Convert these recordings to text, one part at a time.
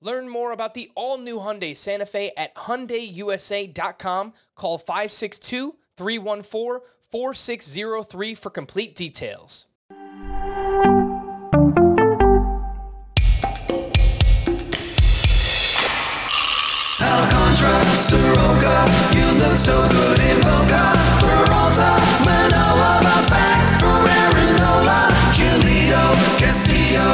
Learn more about the all-new Hyundai Santa Fe at hyundaiusa.com. Call 562-314-4603 for complete details. Alcantara, Soroka, you look so good in Boca. Peralta, Manoah, Balzac, Ferrer, Nola, Giolito, Castillo,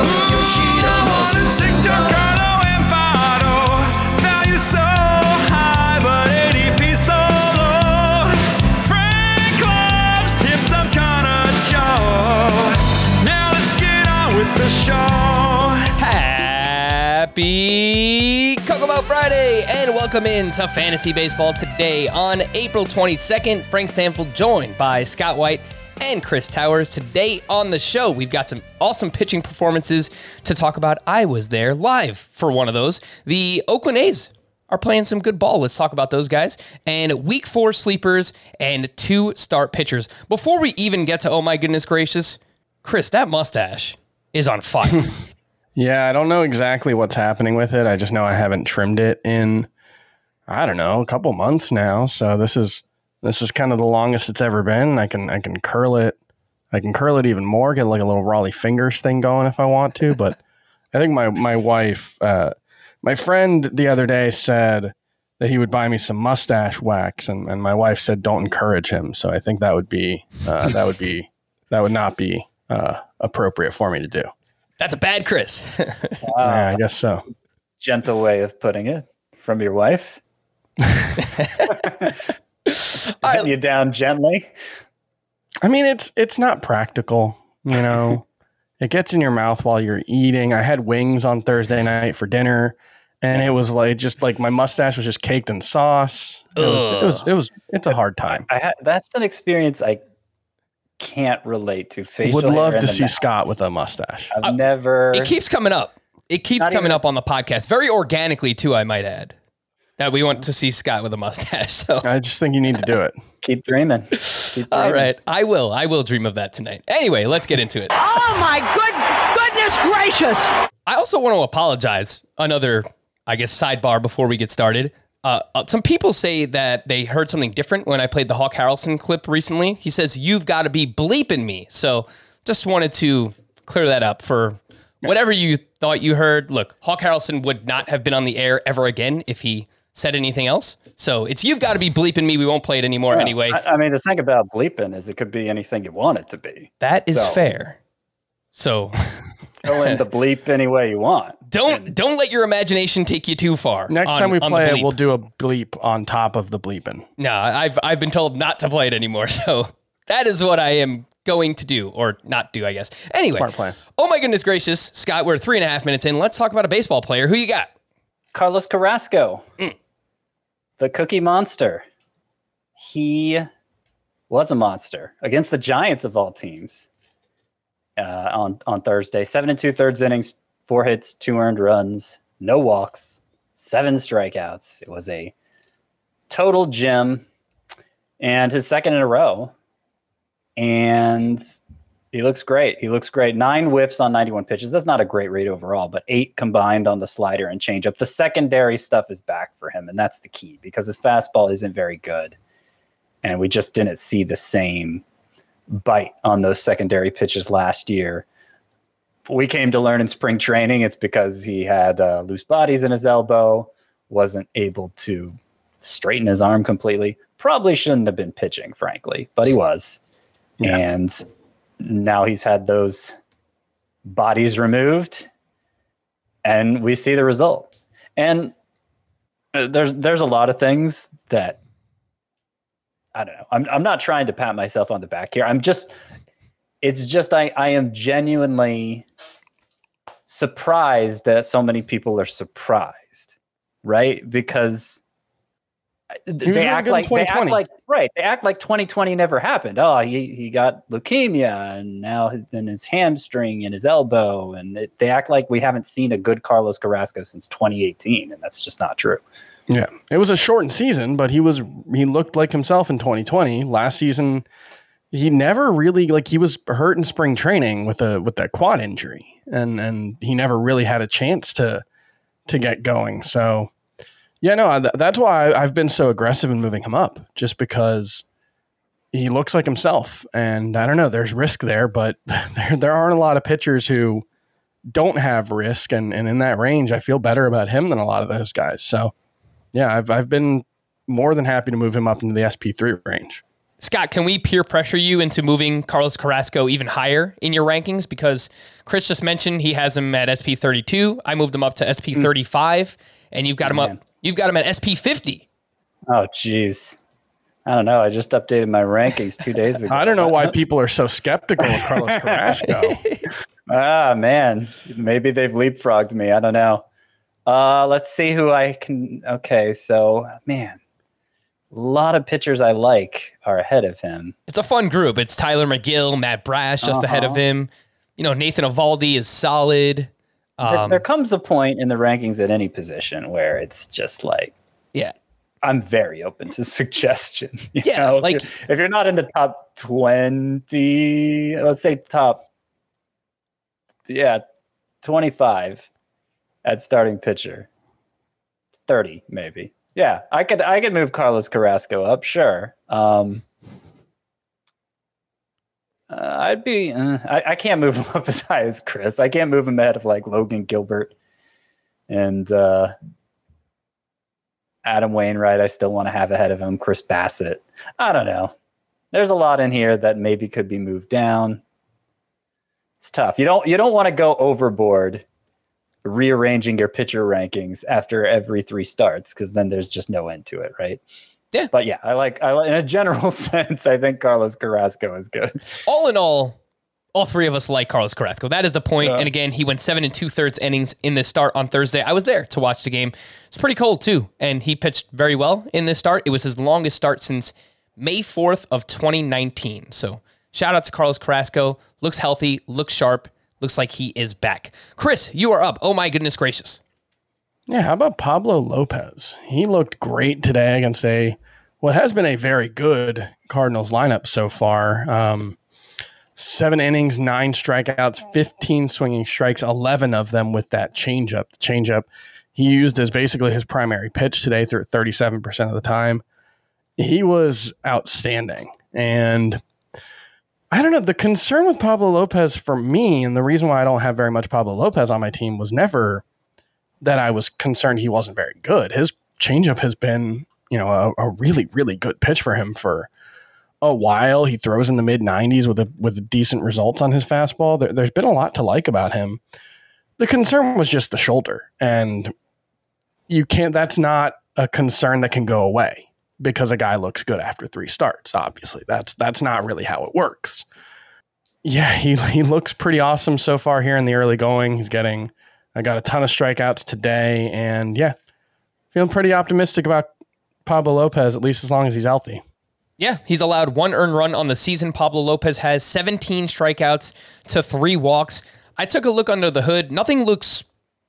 Happy Kokomo Friday and welcome in to Fantasy Baseball today on April 22nd. Frank Stampfl joined by Scott White and Chris Towers. Today on the show, we've got some awesome pitching performances to talk about. I was there live for one of those. The Oakland A's are playing some good ball. Let's talk about those guys. And week four sleepers and two start pitchers. Before we even get to, oh my goodness gracious, Chris, that mustache is on fire. Yeah, I don't know exactly what's happening with it. I just know I haven't trimmed it in I don't know, a couple months now. So this is this is kind of the longest it's ever been. I can I can curl it. I can curl it even more, get like a little Rollie Fingers thing going if I want to, but I think my my wife uh, my friend the other day said that he would buy me some mustache wax and, and my wife said don't encourage him. So I think that would be uh, that would be that would not be uh, appropriate for me to do. That's a bad Chris. yeah, I guess so. gentle way of putting it from your wife. Putting you down gently. I mean, it's it's not practical, you know. it gets in your mouth while you're eating. I had wings on Thursday night for dinner, and it was like just like my mustache was just caked in sauce. It was it was, it was it's a hard time. I had that's an experience I can't relate to. Facial Would love in to see mouth. Scott with a mustache. I've uh, never. It keeps coming up. It keeps Not coming even- up on the podcast very organically too. I might add that we want to see Scott with a mustache. So I just think you need to do it. keep dreaming. Keep dreaming. right, I will. I will dream of that tonight. Anyway, let's get into it. Oh my good goodness gracious! I also want to apologize. Another, I guess, sidebar before we get started. Uh, uh, some people say that they heard something different when I played the Hawk Harrelson clip recently. He says, You've got to be bleeping me. So just wanted to clear that up for whatever you thought you heard. Look, Hawk Harrelson would not have been on the air ever again if he said anything else. So it's You've got to be bleeping me. We won't play it anymore anyway. I, I mean, the thing about bleeping is it could be anything you want it to be. that is so- fair. So Fill in the bleep any way you want. don't don't let your imagination take you too far. Next on- time we play it, we'll do a bleep on top of the bleeping. No, I've I've been told not to play it anymore. So that is what I am going to do, or not do, I guess. Anyway, Smart plan. oh my goodness gracious, Scott, we're three and a half minutes in. Let's talk about a baseball player. Who you got? Carlos Carrasco, Mm. the Cookie Monster. He was a monster against the Giants of all teams uh, on on Thursday. Seven and two thirds innings, four hits, two earned runs, no walks, seven strikeouts. It was a total gem, and his second in a row. And he looks great. He looks great. Nine whiffs on 91 pitches. That's not a great rate overall, but eight combined on the slider and changeup. The secondary stuff is back for him, and that's the key because his fastball isn't very good. And we just didn't see the same bite on those secondary pitches last year. We came to learn in spring training it's because he had uh, loose bodies in his elbow, wasn't able to straighten his arm completely. Probably shouldn't have been pitching, frankly, but he was. And now he's had those bodies removed and we see the result and uh, there's there's a lot of things that I don't know. I'm I'm not trying to pat myself on the back here. I'm just it's just I I am genuinely surprised that so many people are surprised, right? Because uh, th- He was they act like they act like right. They act like 2020 never happened. Oh, he he got leukemia and now then his hamstring and his elbow, and it, they act like we haven't seen a good Carlos Carrasco since 2018, and that's just not true. Yeah, it was a shortened season, but he was he looked like himself in 2020. Last season, he never really like he was hurt in spring training with a with that quad injury, and and he never really had a chance to to get going. So, yeah, no, th- that's why I've been so aggressive in moving him up, just because he looks like himself. And I don't know, there's risk there, but there there aren't a lot of pitchers who don't have risk, and and in that range, I feel better about him than a lot of those guys. So yeah, I've I've been more than happy to move him up into the SP3 range. Scott, can we peer pressure you into moving Carlos Carrasco even higher in your rankings? Because Chris just mentioned he has him at SP 32. I moved him up to SP 35, and you've got him Man. up. You've got him at SP 50. Oh, jeez. I don't know. I just updated my rankings two days ago. I don't know why people are so skeptical of Carlos Carrasco. Ah, man. Maybe they've leapfrogged me. I don't know. Uh, let's see who I can. Okay, so man, a lot of pitchers I like are ahead of him. It's a fun group. It's Tylor Megill, Matt Brash just ahead of Uh-huh. him. You know, Nathan Eovaldi is solid. There, Um, there comes a point in the rankings at any position where it's just like yeah. I'm very open to suggestion. you Yeah, know? If like- you're- if you're not in the top twenty, let's say top, yeah, twenty five at starting pitcher, thirty maybe. Yeah, I could I could move Carlos Carrasco up, sure. Um, uh, I'd be. Uh, I, I can't move him up as high as Chris. I can't move him ahead of like Logan Gilbert and uh, Adam Wainwright. I still want to have ahead of him. Chris Bassitt. I don't know. There's a lot in here that maybe could be moved down. It's tough. You don't. You don't want to go overboard rearranging your pitcher rankings after every three starts because then there's just no end to it, right? Yeah. But yeah, I like. I like in a general sense. I think Carlos Carrasco is good. all in all, all three of us like Carlos Carrasco. That is the point. Yeah. And again, he went seven and two thirds innings in this start on Thursday. I was there to watch the game. It's pretty cold too, and he pitched very well in this start. It was his longest start since May fourth of 2019. So shout out to Carlos Carrasco. Looks healthy. Looks sharp. Looks like he is back. Chris, you are up. Oh my goodness gracious. Yeah, how about Pablo Lopez? He looked great today against a what has been a very good Cardinals lineup so far. Um, seven innings, nine strikeouts, 15 swinging strikes, 11 of them with that changeup. The changeup he used as basically his primary pitch today through 37% of the time. He was outstanding. And I don't know. The concern with Pablo Lopez for me, and the reason why I don't have very much Pablo Lopez on my team was never that I was concerned he wasn't very good. His changeup has been, you know, a, a really, really good pitch for him for a while. He throws in the mid 90s with a, with decent results on his fastball. There, there's been a lot to like about him. The concern was just the shoulder, and you can't. That's not a concern that can go away because a guy looks good after three starts. Obviously, that's that's not really how it works. Yeah, he he looks pretty awesome so far here in the early going. He's getting I got a ton of strikeouts today, and yeah, feeling pretty optimistic about Pablo Lopez at least as long as he's healthy. Yeah, he's allowed one earned run on the season. Pablo Lopez has 17 strikeouts to three walks. I took a look under the hood. Nothing looks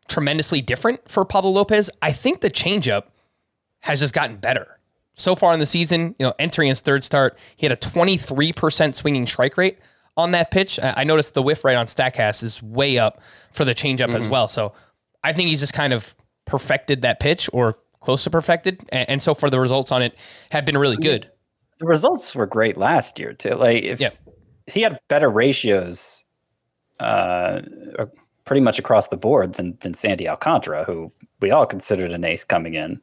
tremendously different for Pablo Lopez. I think the changeup has just gotten better. So far in the season, you know, entering his third start, he had a 23% swinging strike rate on that pitch. I noticed the whiff rate on StatCast is way up for the changeup as well. So I think he's just kind of perfected that pitch or close to perfected. And, so far, the results on it have been really good. the results were great last year too. Like if Yeah. he had better ratios, uh, uh, pretty much across the board than than Sandy Alcantara, who we all considered an ace coming in.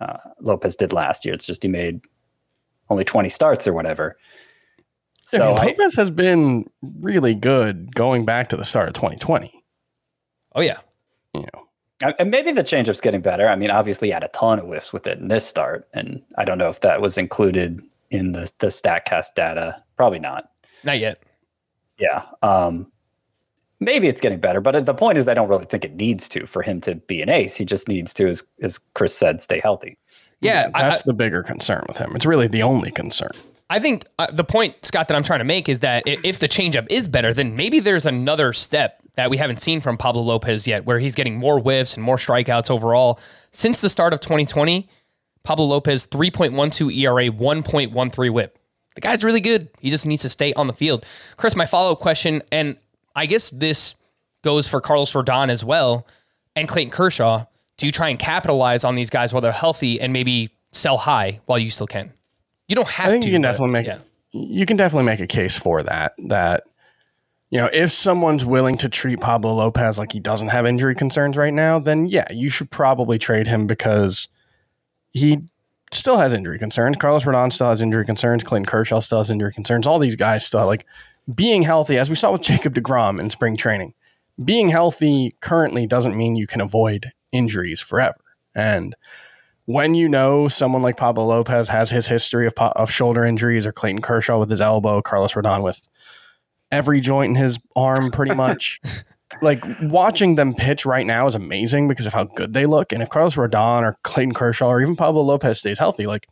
Uh, Lopez did last year. It's just he made only twenty starts or whatever. I So mean, I, Lopez has been really good going back to the start of 2020. Oh, yeah. You know, and maybe the changeup's getting better. I mean, obviously, he had a ton of whiffs with it in this start, and I don't know if that was included in the the Statcast data. Probably not. Not yet. Yeah. Um, maybe it's getting better, but the point is, I don't really think it needs to for him to be an ace. He just needs to, as as Chris said, stay healthy. Yeah, I, That's the bigger concern with him. It's really the only concern. I think uh, the point, Scott, that I'm trying to make is that if the changeup is better, then maybe there's another step that we haven't seen from Pablo Lopez yet, where he's getting more whiffs and more strikeouts overall. Since the start of 2020, Pablo Lopez 3.12 ERA, 1.13 WHIP. The guy's really good. He just needs to stay on the field. Chris, my follow up question, and I guess this goes for Carlos Rodon as well, and Clayton Kershaw. Do you try and capitalize on these guys while they're healthy and maybe sell high while you still can? You don't have I think to. you can but- definitely make yeah. you can definitely make a case for that. That you know, if someone's willing to treat Pablo Lopez like he doesn't have injury concerns right now, then yeah, you should probably trade him because he still has injury concerns. Carlos Rodon still has injury concerns. Clayton Kershaw still has injury concerns. All these guys still like being healthy, as we saw with Jacob DeGrom in spring training. Being healthy currently doesn't mean you can avoid injuries forever. And when you know someone like Pablo Lopez has his history of, of shoulder injuries, or Clayton Kershaw with his elbow, Carlos Rodon with every joint in his arm, pretty much. like watching them pitch right now is amazing because of how good they look. And if Carlos Rodon or Clayton Kershaw or even Pablo Lopez stays healthy, like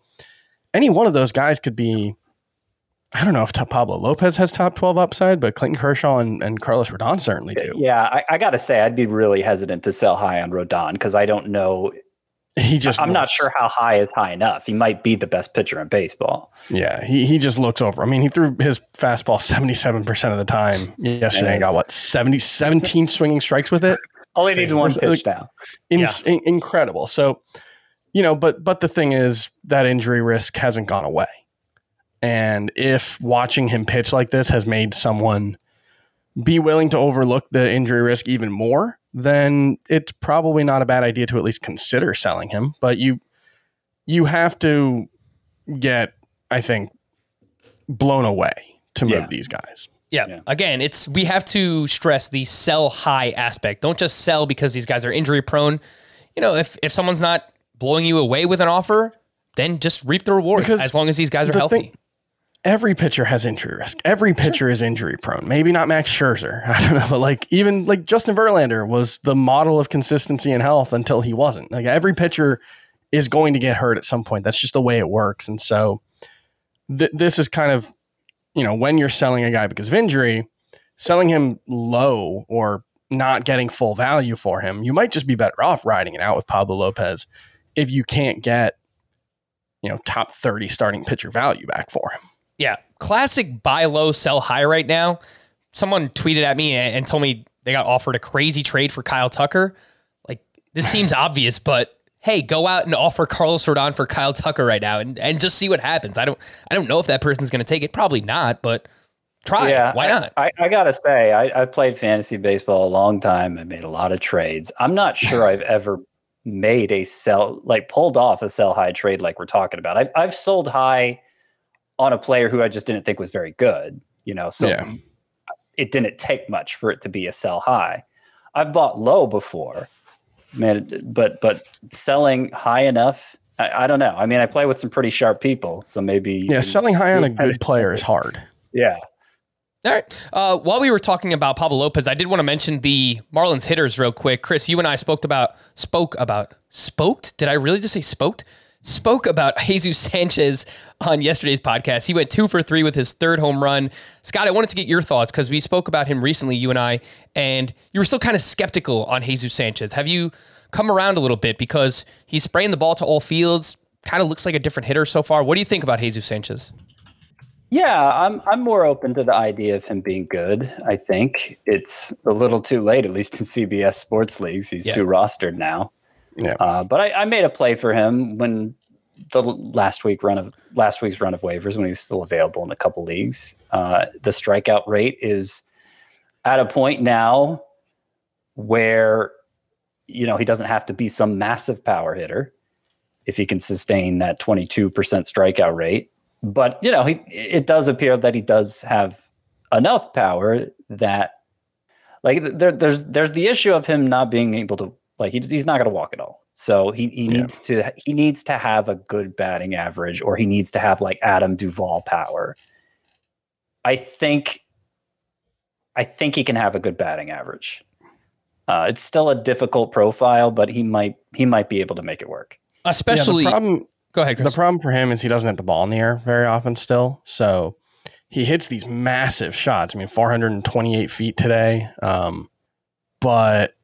any one of those guys could be. I don't know if Pablo Lopez has top 12 upside, but Clayton Kershaw and, and Carlos Rodon certainly do. Yeah, I, I got to say, I'd be really hesitant to sell high on Rodon because I don't know. He just I'm not sure how high is high enough. He might be the best pitcher in baseball. Yeah, he, he just looks over. I mean, he threw his fastball 77% of the time yesterday and got what, 70, 17 swinging strikes with it? All he needs is one There's, pitch now. In, in- incredible. So, you know, but but the thing is that injury risk hasn't gone away. And if watching him pitch like this has made someone be willing to overlook the injury risk even more, then it's probably not a bad idea to at least consider selling him. But you you have to get, I think, blown away to move Yeah. these guys. Yeah. Yeah. Again, it's we have to stress the sell high aspect. Don't just sell because these guys are injury prone. You know, if if someone's not blowing you away with an offer, then just reap the rewards Because as long as these guys are the healthy. thing- every pitcher has injury risk. Every pitcher is injury prone. Maybe not Max Scherzer. I don't know, but like even like Justin Verlander was the model of consistency and health until he wasn't. Like every pitcher is going to get hurt at some point. That's just the way it works. And so th- this is kind of you know when you're selling a guy because of injury, selling him low or not getting full value for him, you might just be better off riding it out with Pablo Lopez if you can't get you know top 30 starting pitcher value back for him. Yeah. Classic buy low, sell high right now. Someone tweeted at me and told me they got offered a crazy trade for Kyle Tucker. Like, this seems obvious, but hey, go out and offer Carlos Rodon for Kyle Tucker right now and, and just see what happens. I don't I don't know if that person's gonna take it. Probably not, but try it. Why I- not? I, I gotta say, I, I played fantasy baseball a long time. I made a lot of trades. I'm not sure I've ever made a sell, like pulled off a sell high trade like we're talking about. I've I've sold high on a player who I just didn't think was very good. You know, so Yeah. it didn't take much for it to be a sell high. I've bought low before, man, but but selling high enough. I, I don't know. I mean, I play with some pretty sharp people, so maybe Yeah, selling high on a good player is hard. Yeah, All right. Uh, while we were talking about Pablo Lopez, I did want to mention the Marlins hitters real quick. Chris, you and I spoke about spoke about spoked. Did I really just say spoked? Spoke about Jesus Sanchez on yesterday's podcast. He went two for three with his third home run. Scott, I wanted to get your thoughts because we spoke about him recently, you and I, and you were still kind of skeptical on Jesus Sanchez. Have you come around a little bit because he's spraying the ball to all fields? Kind of looks like a different hitter so far. What do you think about Jesus Sanchez? Yeah, I'm I'm more open to the idea of him being good. I think it's a little too late, at least in CBS sports leagues. He's Yeah. too rostered now. Yeah. Uh, but I, I made a play for him when the last week run of last week's run of waivers when he was still available in a couple leagues. Uh, the strikeout rate is at a point now where you know he doesn't have to be some massive power hitter if he can sustain that 22% strikeout rate but you know he it does appear that he does have enough power that like there, there's there's the issue of him not being able to Like he's he's not going to walk at all. So he he Yeah. needs to he needs to have a good batting average, or he needs to have like Adam Duvall power. I think I think he can have a good batting average. Uh, it's still a difficult profile, but he might he might be able to make it work. Especially, yeah, the problem go ahead, Chris. the problem for him is he doesn't hit the ball in the air very often still. So he hits these massive shots. I mean, 428 feet today. Um, but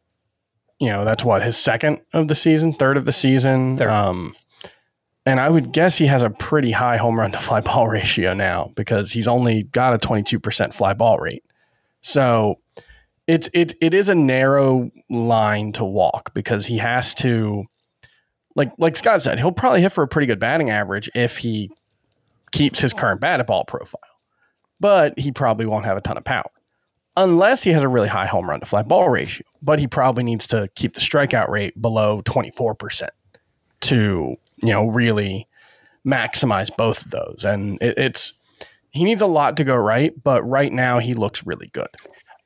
you know, that's what his second of the season, third of the season. Third. Um, and I would guess he has a pretty high home run to fly ball ratio now because he's only got a 22% fly ball rate. So it's it it is a narrow line to walk because he has to like like Scott said, he'll probably hit for a pretty good batting average if he keeps his current batted ball profile. But he probably won't have a ton of power. Unless he has a really high home run to fly ball ratio. But he probably needs to keep the strikeout rate below 24% to, you know, really maximize both of those. And it, it's he needs a lot to go right, but right now he looks really good.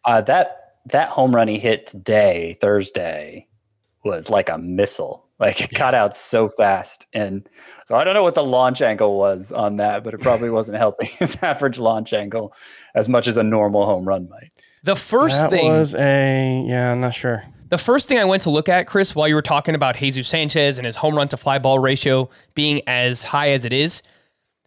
Uh, that that home run he hit today, Thursday, was like a missile. Like it got out so fast, and so I don't know what the launch angle was on that, but it probably wasn't helping his average launch angle as much as a normal home run might. The first that thing was a yeah, I'm not sure. The first thing I went to look at, Chris, while you were talking about Jesus Sanchez and his home run to fly ball ratio being as high as it is,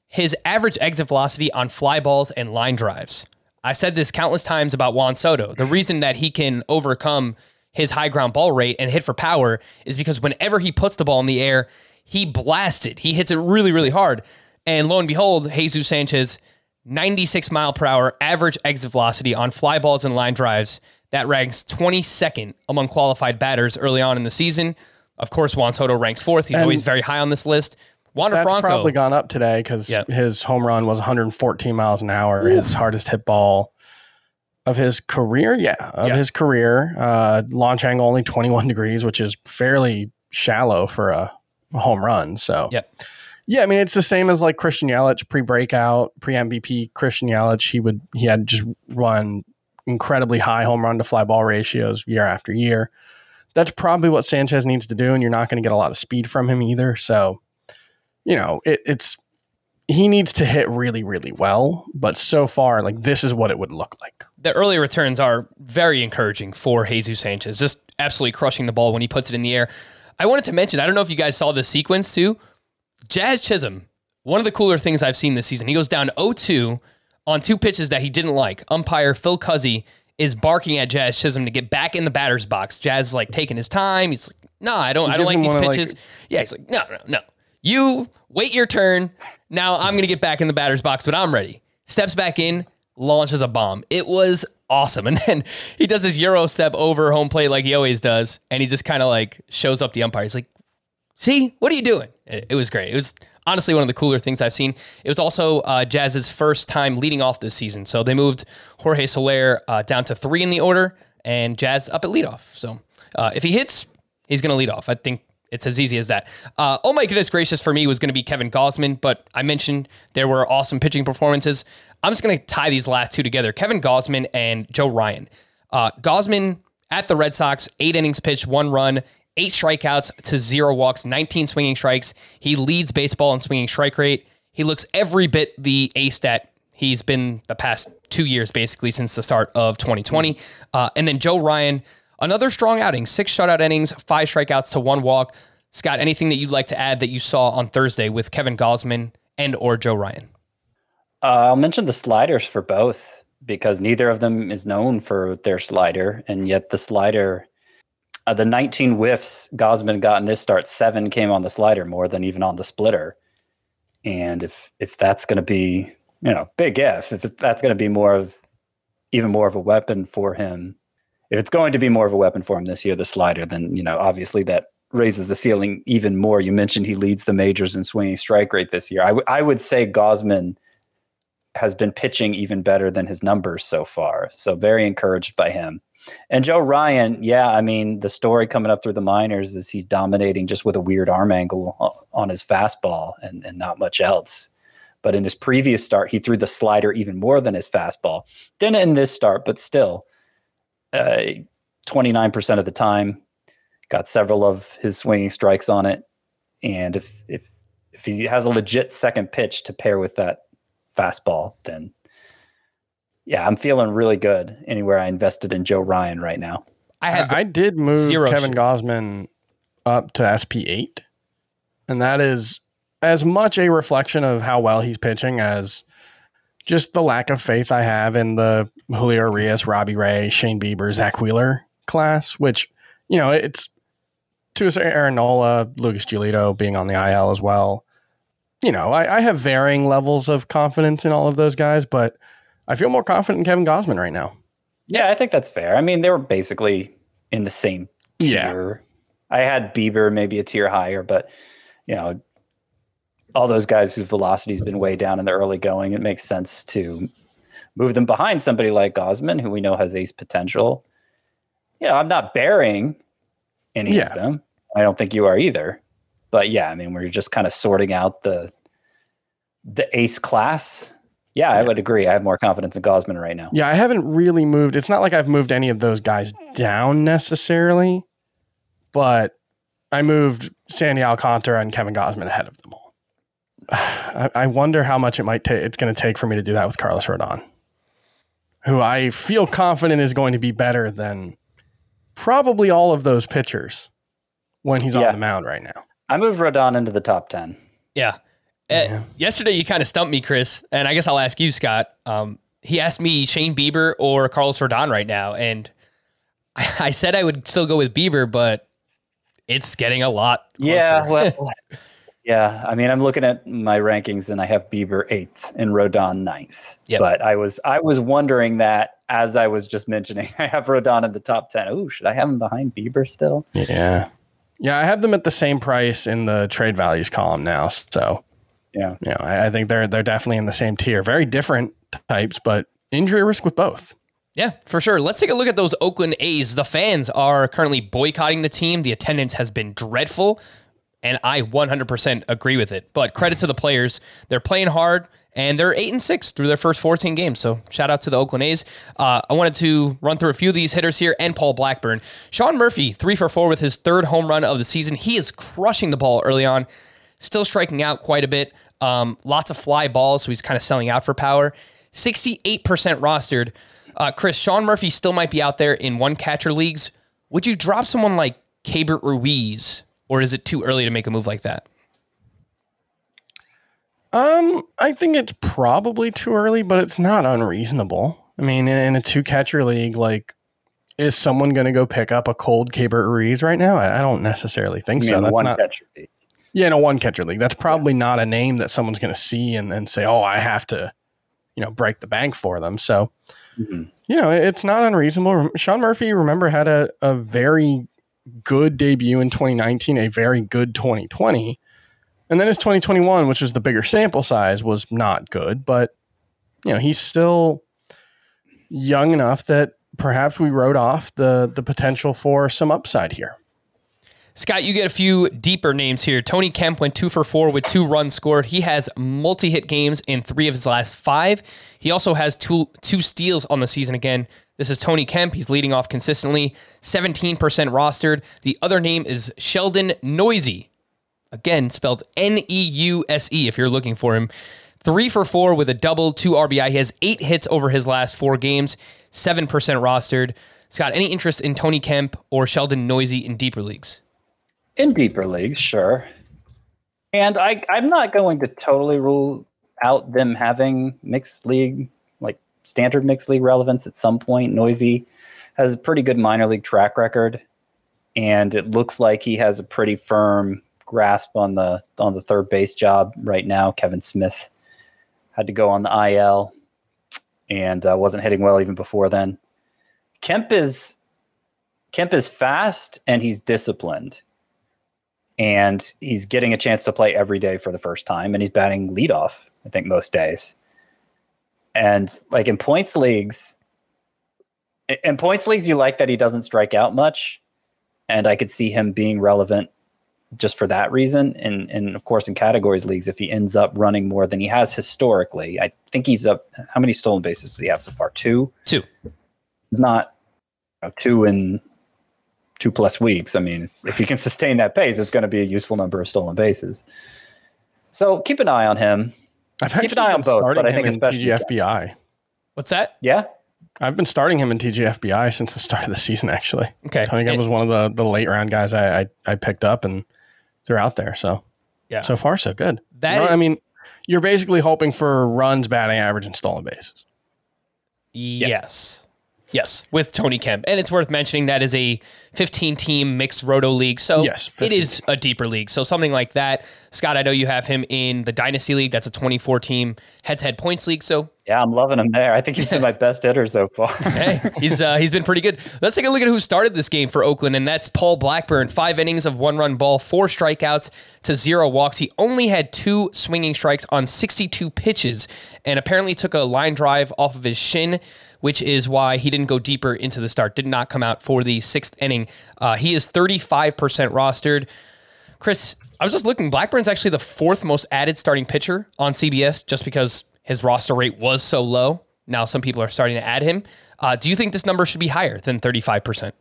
his average exit velocity on fly balls and line drives. I've said this countless times about Juan Soto. The reason that he can overcome his high ground ball rate and hit for power is because whenever he puts the ball in the air, he blasts it. He hits it really, really hard. And lo and behold, Jesus Sanchez, 96 mile per hour average exit velocity on fly balls and line drives. That ranks 22nd among qualified batters early on in the season. Of course, Juan Soto ranks fourth. He's And always very high on this list. Wander That's Franco. probably gone up today because Yeah. his home run was 114 miles an hour, his hardest hit ball of his career. Yeah, of Yeah. his career. Uh, launch angle only 21 degrees, which is fairly shallow for a home run. So, Yep. Yeah, I mean, it's the same as like Christian Yelich pre breakout, pre MVP Christian Yelich. He would, he had just run incredibly high home run to fly ball ratios year after year. That's probably what Sanchez needs to do, and you're not going to get a lot of speed from him either. So, you know, it, it's he needs to hit really, really well. But so far, like this is what it would look like. the early returns are very encouraging for Jesus Sanchez, just absolutely crushing the ball when he puts it in the air. I wanted to mention, I don't know if you guys saw the sequence too. Jazz Chisholm, one of the cooler things I've seen this season. He goes down 0-2 on two pitches that he didn't like. Umpire Phil Cuzzi is barking at Jazz Chisholm to get back in the batter's box. Jazz is like taking his time. He's like, "No, I don't. I don't like these of, like- pitches." yeah, he's like, "No, no, no. You wait your turn. Now I'm gonna get back in the batter's box, but I'm ready." Steps back in, launches a bomb. It was awesome. And then he does his Euro step over home plate like he always does, and he just kind of like shows up the umpire. He's like, see, what are you doing? It, it was great. It was honestly one of the cooler things I've seen. It was also uh, Jazz's first time leading off this season. So they moved Jorge Soler uh, down to three in the order and Jazz up at leadoff. So uh, if he hits, he's going to lead off. I think it's as easy as that. Uh, oh my goodness gracious for me was going to be Kevin Gausman, but I mentioned there were awesome pitching performances. I'm just going to tie these last two together Kevin Gausman and Joe Ryan. Uh, Gausman at the Red Sox, eight innings pitched, one run, eight strikeouts to zero walks, 19 swinging strikes. He leads baseball in swinging strike rate. He looks every bit the ace that he's been the past two years, basically, since the start of 2020. Uh, and then Joe Ryan, another strong outing, six shutout innings, five strikeouts to one walk. Scott, anything that you'd like to add that you saw on Thursday with Kevin Gausman and or Joe Ryan? Uh, I'll mention the sliders for both because neither of them is known for their slider, and yet the slider, uh, the 19 whiffs Gausman got in this start, seven came on the slider more than even on the splitter. And if if that's going to be, you know, big if if that's going to be more of even more of a weapon for him, if it's going to be more of a weapon for him this year, the slider, then you know, obviously that raises the ceiling even more. You mentioned he leads the majors in swinging strike rate this year. I, w- I would say Gausman has been pitching even better than his numbers so far. So very encouraged by him. And Joe Ryan, yeah, I mean, the story coming up through the minors is he's dominating just with a weird arm angle on his fastball and, and not much else. But in his previous start, he threw the slider even more than his fastball. Didn't in this start, but still, uh, 29% of the time, got several of his swinging strikes on it, and if if if he has a legit second pitch to pair with that fastball, then yeah, I'm feeling really good. Anywhere I invested in Joe Ryan right now. I have I, I did move zero Kevin shit. Gausman up to SP8, and that is as much a reflection of how well he's pitching as just the lack of faith I have in the Julio Urías, Robbie Ray, Shane Bieber, Zack Wheeler class, which, you know, it's to a certain Aaron Nola, Lucas Giolito being on the IL as well. You know, I, I have varying levels of confidence in all of those guys, but I feel more confident in Kevin Gausman right now. Yeah, I think that's fair. I mean, they were basically in the same Yeah. tier. I had Bieber maybe a tier higher, but you know, all those guys whose velocity's been way down in the early going, it makes sense to move them behind somebody like Gausman, who we know has ace potential. Yeah, I'm not bearing any Yeah. of them. I don't think you are either. But yeah, I mean, we're just kind of sorting out the the ace class. Yeah, I would agree. I have more confidence in Gausman right now. Yeah, I haven't really moved. It's not like I've moved any of those guys down necessarily, but I moved Sandy Alcantara and Kevin Gausman ahead of them all. I, I wonder how much it might take. It's going to take for me to do that with Carlos Rodon, who I feel confident is going to be better than probably all of those pitchers when he's Yeah. on the mound right now. I moved Rodon into the top 10. Yeah. Uh, Yeah. yesterday, you kind of stumped me, Chris, and I guess I'll ask you, Scott. Um, he asked me Shane Bieber or Carlos Rodon right now, and I, I said I would still go with Bieber, but it's getting a lot. Closer. Yeah, well, yeah. I mean, I'm looking at my rankings, and I have Bieber eighth and Rodon ninth. Yep. But I was I was wondering that as I was just mentioning, I have Rodon in the top ten. Oh, should I have him behind Bieber still? Yeah. Yeah, I have them at the same price in the trade values column now. So Yeah. you know, I, I think they're they're definitely in the same tier. Very different types, but injury risk with both. Yeah, for sure. Let's take a look at those Oakland A's. The fans are currently boycotting the team. The attendance has been dreadful, and I 100% agree with it. But credit to the players. They're playing hard, and they're 8 and 6 through their first 14 games. So shout out to the Oakland A's. Uh, I wanted to run through a few of these hitters here and Paul Blackburn. Sean Murphy, 3 for 4 with his third home run of the season. He is crushing the ball early on, still striking out quite a bit. Um, lots of fly balls, so he's kind of selling out for power. 68% rostered. Uh, Chris, Sean Murphy still might be out there in one catcher leagues. Would you drop someone like Keibert Ruiz, or is it too early to make a move like that? Um, I think it's probably too early, but it's not unreasonable. I mean, in, in a two catcher league, like, is someone going to go pick up a cold Keibert Ruiz right now? I, I don't necessarily think I so. mean, That's one not- catcher. league. Yeah, in a one catcher league, that's probably not a name that someone's going to see and, and say, "Oh, I have to," you know, break the bank for them. So, Mhm. you know, it's not unreasonable. Sean Murphy, remember, had a, a very good debut in 2019, a very good 2020, and then his 2021, which was the bigger sample size, was not good. But you know, he's still young enough that perhaps we wrote off the the potential for some upside here. Scott, you get a few deeper names here. Tony Kemp went two for four with two runs scored. He has multi-hit games in three of his last five. He also has two two steals on the season again. This is Tony Kemp. He's leading off consistently, 17% rostered. The other name is Sheldon Neuse. Again, spelled N E U S E if you're looking for him. Three for four with a double, two RBI. He has eight hits over his last four games, 7% rostered. Scott, any interest in Tony Kemp or Sheldon Neuse in deeper leagues? In deeper leagues, sure. And I, I'm not going to totally rule out them having mixed league, like standard mixed league relevance at some point. Neuse has a pretty good minor league track record, and it looks like he has a pretty firm grasp on the on the third base job right now. Kevin Smith had to go on the IL and uh, wasn't hitting well even before then. Kemp is Kemp is fast and he's disciplined and he's getting a chance to play every day for the first time and he's batting leadoff i think most days. And like in points leagues in points leagues you like that he doesn't strike out much and i could see him being relevant just for that reason. And and of course in categories leagues if he ends up running more than he has historically i think he's up how many stolen bases does he have so far? Two? Two. not you know, two in two plus weeks. I mean, if, if he can sustain that pace, it's going to be a useful number of stolen bases. So keep an eye on him. I've Keep an eye on been both, but I think in especially TGFBI. What's that? Yeah. I've been starting him in TGFBI since the start of the season. Actually, Okay. Tony Gunn And- was one of the the late round guys I I, I picked up and they're out there. So Yeah. so far so good. That You know, is- I mean, you're basically hoping for runs, batting average, and stolen bases. Yes. Yes, with Tony Kemp. And it's worth mentioning that is a 15 team mixed roto league. So Yes, it 15 is a deeper league. So something like that. Scott, I know you have him in the Dynasty League. That's a 24 team head to head points league. So Yeah, I'm loving him there. I think he's been my best hitter so far. hey, he's uh, he's been pretty good. Let's take a look at who started this game for Oakland, and that's Paul Blackburn. Five innings of one run ball, four strikeouts to zero walks. He only had two swinging strikes on 62 pitches, and apparently took a line drive off of his shin. Which is why he didn't go deeper into the start. Did not come out for the sixth inning. Uh, he is 35% rostered. Chris, I was just looking. Blackburn's actually the fourth most added starting pitcher on CBS just because his roster rate was so low. Now some people are starting to add him. Uh, do you think this number should be higher than 35%?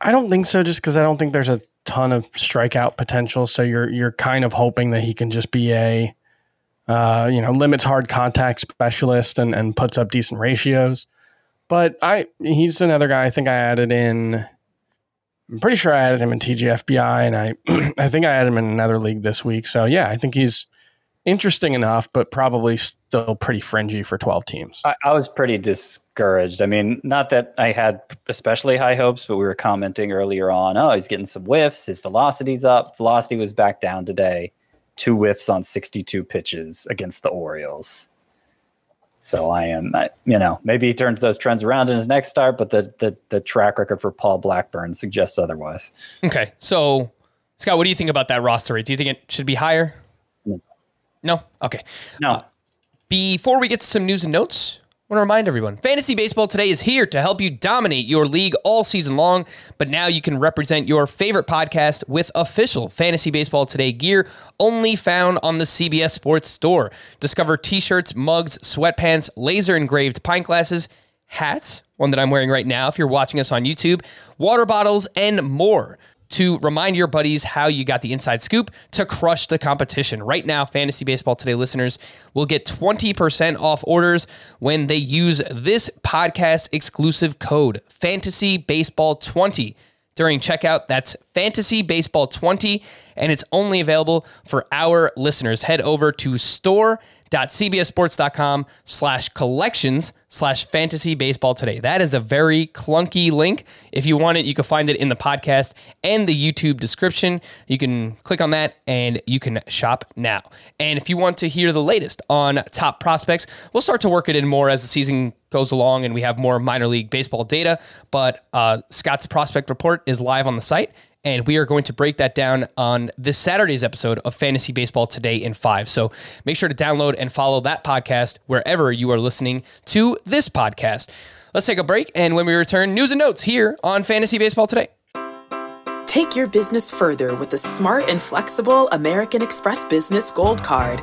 I don't think so, just because I don't think there's a ton of strikeout potential. So you're you're kind of hoping that he can just be a uh, you know limits hard contact specialist and and puts up decent ratios. But I he's another guy I think I added in. I'm pretty sure I added him in TGFBI, and I I think I added him in another league this week. So yeah, I think he's interesting enough, but probably still pretty fringy for 12 teams. I, I was pretty discouraged. I mean, not that I had especially high hopes, but we were commenting earlier on. Oh, he's getting some whiffs. His velocity's up. Velocity was back down today. Two whiffs on 62 pitches against the Orioles. So I am, I, you know, maybe he turns those trends around in his next start, but the the, the track record for Paul Blackburn suggests otherwise. Okay. So, Scott, what do you think about that roster rate? Do you think it should be higher? No? Okay. No, uh, Before we get to some news and notes, I want to remind everyone Fantasy Baseball Today is here to help you dominate your league all season long, but now you can represent your favorite podcast with official Fantasy Baseball Today gear only found on the CBS Sports Store. Discover t shirts, mugs, sweatpants, laser engraved pint glasses, hats, one that I'm wearing right now if you're watching us on YouTube, water bottles, and more to remind your buddies how you got the inside scoop to crush the competition. Right now, Fantasy Baseball Today listeners will get 20% off orders when they use this podcast exclusive code Fantasy Baseball 20 during checkout. That's Fantasy Baseball 20 and it's only available for our listeners. Head over to store.cbsports.com slash collections slash fantasy baseball today. That is a very clunky link. If you want it, you can find it in the podcast and the YouTube description. You can click on that and you can shop now. And if you want to hear the latest on top prospects, we'll start to work it in more as the season goes along and we have more minor league baseball data. But uh, Scott's prospect report is live on the site. And we are going to break that down on this Saturday's episode of Fantasy Baseball Today in 5. So make sure to download and follow that podcast wherever you are listening to this podcast. Let's take a break. And when we return, news and notes here on Fantasy Baseball Today. Take your business further with the smart and flexible American Express Business Gold Card.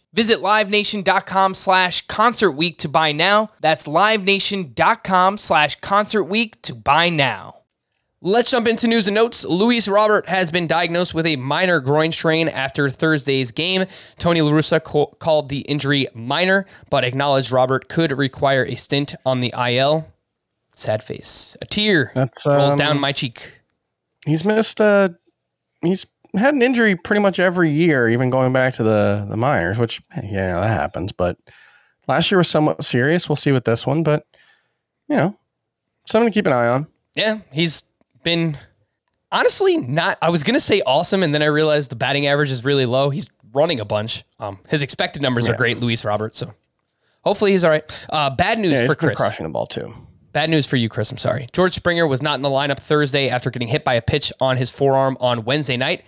Visit livenation.com slash concert week to buy now. That's livenation.com slash concert week to buy now. Let's jump into news and notes. Luis Robert has been diagnosed with a minor groin strain after Thursday's game. Tony La Russa co- called the injury minor, but acknowledged Robert could require a stint on the IL. Sad face. A tear That's rolls um, down my cheek. He's missed. Uh, he's had an injury pretty much every year, even going back to the the minors, which yeah, that happens. But last year was somewhat serious. We'll see with this one, but you know, something to keep an eye on. Yeah, he's been honestly not. I was gonna say awesome, and then I realized the batting average is really low. He's running a bunch. Um, his expected numbers are great, Luis Robert. So hopefully he's all right. Uh, bad news Yeah, for Chris. crushing the ball too. Bad news for you, Chris. I'm sorry. George Springer was not in the lineup Thursday after getting hit by a pitch on his forearm on Wednesday night.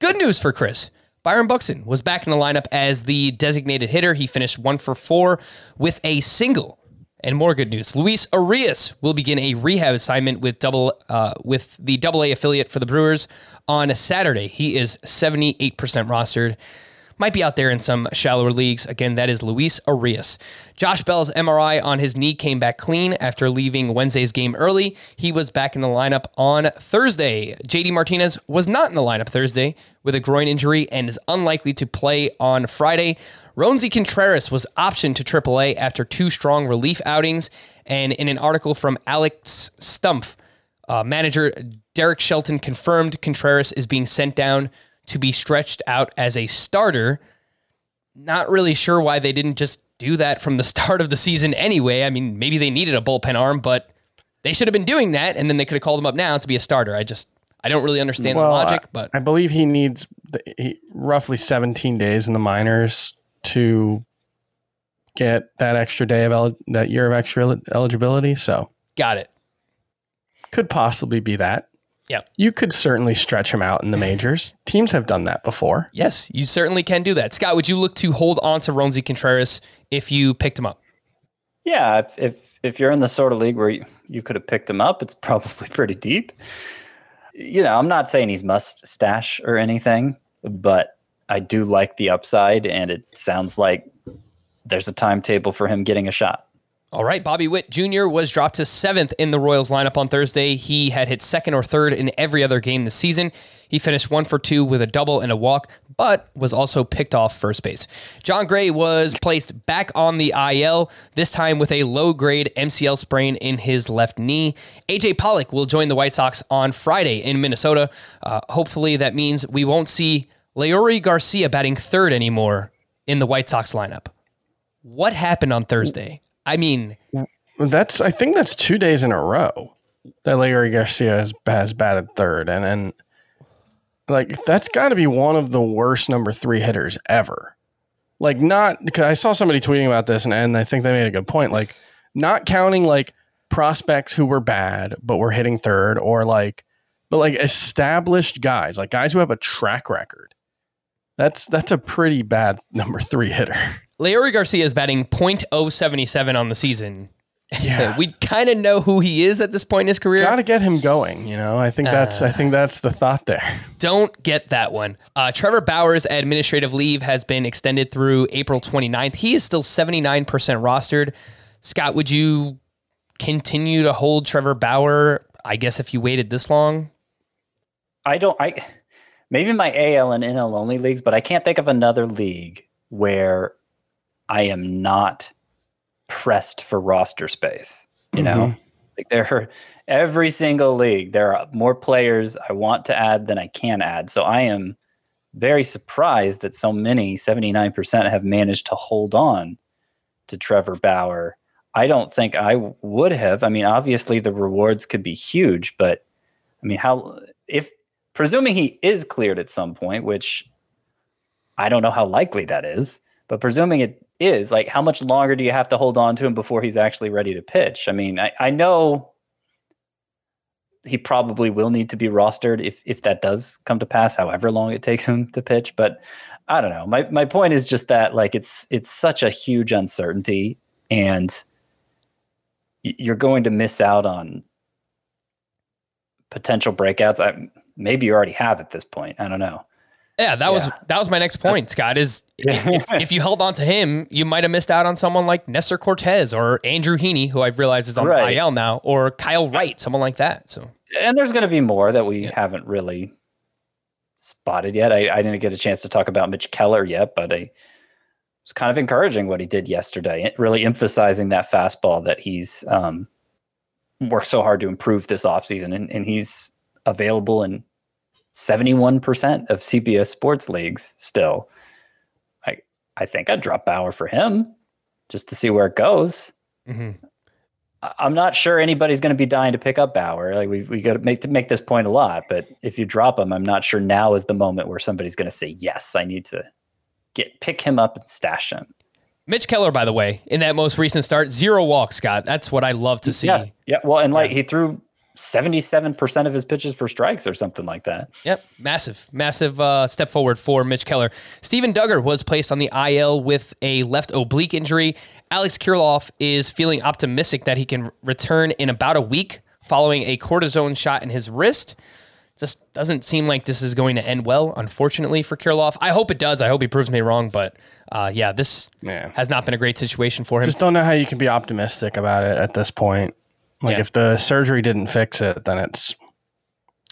Good news for Chris. Byron Buxton was back in the lineup as the designated hitter. He finished one for four with a single. And more good news: Luis Urías will begin a rehab assignment with double uh, with the Double A affiliate for the Brewers on Saturday. He is 78% rostered might be out there in some shallower leagues. Again, that is Luis Urías. Josh Bell's MRI on his knee came back clean after leaving Wednesday's game early. He was back in the lineup on Thursday. JD Martinez was not in the lineup Thursday with a groin injury and is unlikely to play on Friday. Roansy Contreras was optioned to AAA after two strong relief outings. And in an article from Alex Stumpf, uh, manager Derek Shelton confirmed Contreras is being sent down to be stretched out as a starter. Not really sure why they didn't just do that from the start of the season anyway. I mean, maybe they needed a bullpen arm, but they should have been doing that, and then they could have called him up now to be a starter. I just I don't really understand the logic, but I believe he needs the, he, roughly 17 days in the minors to get that extra day of el- that year of extra el- eligibility. So got it. could possibly be that. Yeah. You could certainly stretch him out in the majors. Teams have done that before. Yes, you certainly can do that. Scott, would you look to hold on to Roansy Contreras if you picked him up? Yeah, if if, if you're in the sort of league where you, you could have picked him up, it's probably pretty deep. You know, I'm not saying he's must stash or anything, but I do like the upside, and it sounds like there's a timetable for him getting a shot. All right, Bobby Witt Jr. was dropped to seventh in the Royals lineup on Thursday. He had hit second or third in every other game this season. He finished one for two with a double and a walk, but was also picked off first base. Jon Gray was placed back on the IL, this time with a low grade MCL sprain in his left knee. AJ Pollock will join the White Sox on Friday in Minnesota. Uh, hopefully, that means we won't see Leury Garcia batting third anymore in the White Sox lineup. What happened on Thursday? I mean, That's I think that's two days in a row that Larry Garcia has, has batted third, and and like that's got to be one of the worst number three hitters ever. Like not because I saw somebody tweeting about this, and, and I think they made a good point. Like not counting like prospects who were bad but were hitting third, or like but like established guys, like guys who have a track record. That's that's a pretty bad number three hitter. Leury Garcia is batting .077 on the season. Yeah. we kind of know who he is at this point in his career. Got to get him going, you know. I think that's I think that's the thought there. Don't get that one. Uh, Trevor Bauer's administrative leave has been extended through April 29th. He is still 79% rostered. Scott, would you continue to hold Trevor Bauer? I guess if you waited this long. I don't. I maybe my AL and NL only leagues, but I can't think of another league where I am not pressed for roster space. You know, mm-hmm. like there are every single league. There are more players I want to add than I can add. So I am very surprised that so many, seventy nine percent, have managed to hold on to Trevor Bauer. I don't think I would have. I mean, obviously the rewards could be huge, but I mean, how if presuming he is cleared at some point, which I don't know how likely that is, but presuming it is, like how much longer do you have to hold on to him before he's actually ready to pitch? I mean, I, I know he probably will need to be rostered if if that does come to pass, however long it takes him to pitch. But I don't know. My my point is just that like it's it's such a huge uncertainty and you're going to miss out on potential breakouts. I maybe you already have at this point. I don't know. Yeah, that was that was my next point, Scott. Is if, if you held on to him, you might have missed out on someone like Nestor Cortes or Andrew Heaney, who I've realized is on Right. IL now, or Kyle Wright, someone like that. So And there's going to be more that we haven't really spotted yet. I, I didn't get a chance to talk about Mitch Keller yet, but I was kind of encouraging what he did yesterday, really emphasizing that fastball that he's um, worked so hard to improve this offseason. And, and he's available in 71% of CBS sports leagues still. I I think I'd drop Bauer for him just to see where it goes. Mhm. I- I'm not sure anybody's going to be dying to pick up Bauer. Like we we got to make to make this point a lot, but if you drop him, I'm not sure now is the moment where somebody's going to say, "Yes, I need to get pick him up and stash him." Mitch Keller, by the way, in that most recent start, zero walks, Scott. That's what I love to see. Yeah, yeah. Well, and like he threw 77% of his pitches for strikes or something like that. Yep, massive, massive uh, step forward for Mitch Keller. Steven Duggar was placed on the IL with a left oblique injury. Alex Kirilloff is feeling optimistic that he can return in about a week following a cortisone shot in his wrist. Just doesn't seem like this is going to end well, unfortunately, for Kirilloff. I hope it does. I hope he proves me wrong, but uh, yeah, this Yeah. has not been a great situation for him. Just don't know how you can be optimistic about it at this point. Like Yeah. if the surgery didn't fix it, then it's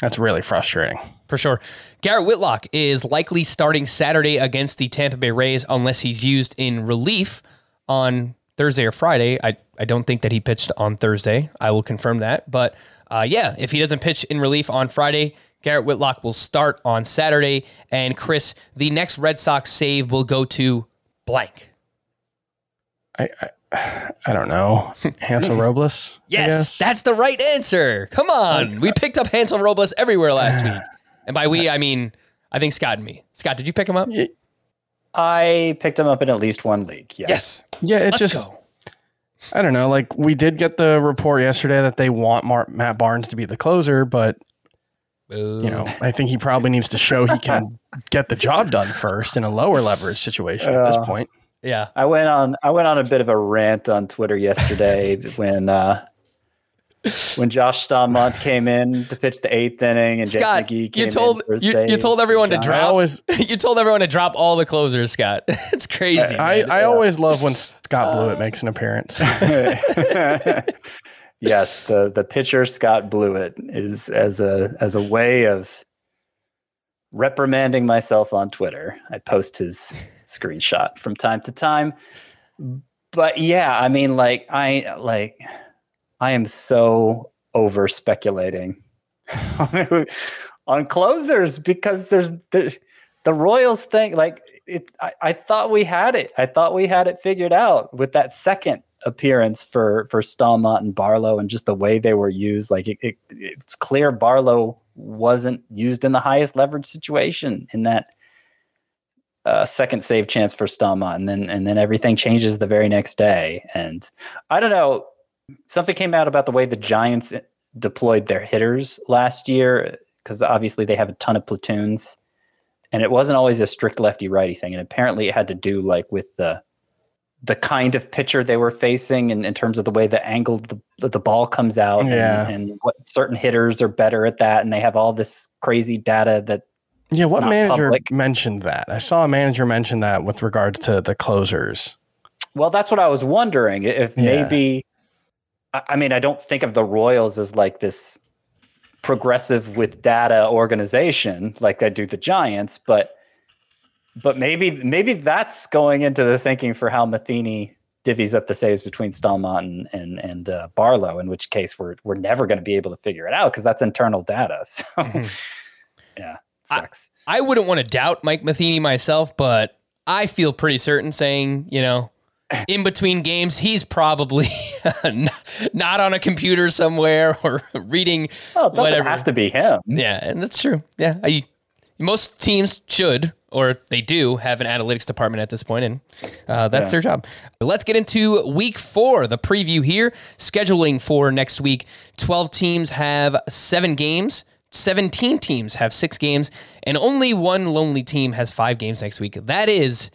that's really frustrating. for sure. Garrett Whitlock is likely starting Saturday against the Tampa Bay Rays unless he's used in relief on Thursday or Friday. I, I don't think that he pitched on Thursday. I will confirm that. But uh, yeah, if he doesn't pitch in relief on Friday, Garrett Whitlock will start on Saturday. And Chris, the next Red Sox save will go to blank. I I, I don't know. Hansel Robles. Yes, that's the right answer. Come on. We uh, picked up Hansel Robles everywhere last week. And by we, I mean, I think Scott and me. Scott, did you pick him up? I picked him up in at least one league. Yes. Yes. yeah. It Let's just go. I don't know. Like we did get the report yesterday that they want Mar- Matt Barnes to be the closer, but you know, I think he probably needs to show he can get the job done first in a lower leverage situation at this uh, point. Yeah. I went on I went on a bit of a rant on Twitter yesterday when uh when Josh Staumont came in to pitch the eighth inning and Jake Scott, McGee you told in for you, you told everyone to John- I drop. always you told everyone to drop all the closers, Scott. it's crazy. I, man. I always love when Scott Blewett makes an appearance. yes, the the pitcher Scott Blewett is as a as a way of reprimanding myself on Twitter. I post his screenshot from time to time. But yeah, I mean like I like I am so over speculating on closers because there's the, the Royals thing like it I, I thought we had it. I thought we had it figured out with that second appearance for for Staumont and Barlow and just the way they were used. Like it, it, it's clear Barlow wasn't used in the highest leverage situation in that uh, second save chance for Staumont, and then and then everything changes the very next day. And I don't know, something came out about the way the Giants deployed their hitters last year because obviously they have a ton of platoons, and it wasn't always a strict lefty righty thing. And apparently, it had to do like with the the kind of pitcher they were facing and in terms of the way the angle the, the ball comes out Yeah. and, and what certain hitters are better at that and they have all this crazy data that Yeah, what manager public. mentioned that? I saw a manager mention that with regards to the closers. well that's what i was wondering if Yeah. maybe I, mean i don't think of the royals as like this progressive with data organization like they do the giants but but maybe maybe that's going into the thinking for how matheny divvies up the saves between Staumont and and, and uh, Barlow, in which case we're we're never going to be able to figure it out because that's internal data. So yeah, sucks. I wouldn't want to doubt Mike Matheny myself, but I feel pretty certain saying, you know, in between games, he's probably not on a computer somewhere or reading well, it doesn't whatever. have to be him. Yeah, and that's true. Yeah, I, most teams should or they do have an analytics department at this point, and uh, that's Yeah. their job. Let's get into week four, the preview here. Scheduling for next week: twelve teams have seven games. 17 teams have six games, and only one lonely team has five games next week. That is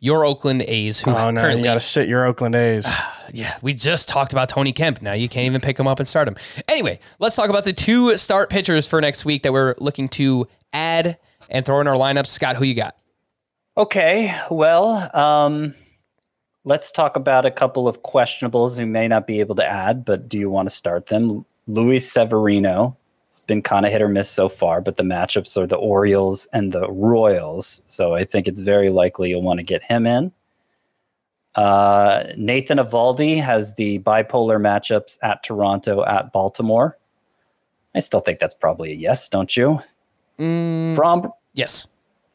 your Oakland A's, who Oh no, currently you got to sit your Oakland A's. yeah, we just talked about Tony Kemp. Now you can't even pick him up and start him. Anyway, let's talk about the two start pitchers for next week that we're looking to add and throw in our lineups. Scott, who you got? Okay, well, um, let's talk about a couple of questionables who may not be able to add, but do you want to start them? Luis Severino. Been kind of hit or miss so far, but the matchups are the Orioles and the Royals, so I think it's very likely you'll want to get him in. Uh, Nathan Eovaldi has the bipolar matchups at Toronto, at Baltimore. I still think that's probably a yes, don't you? From Yes.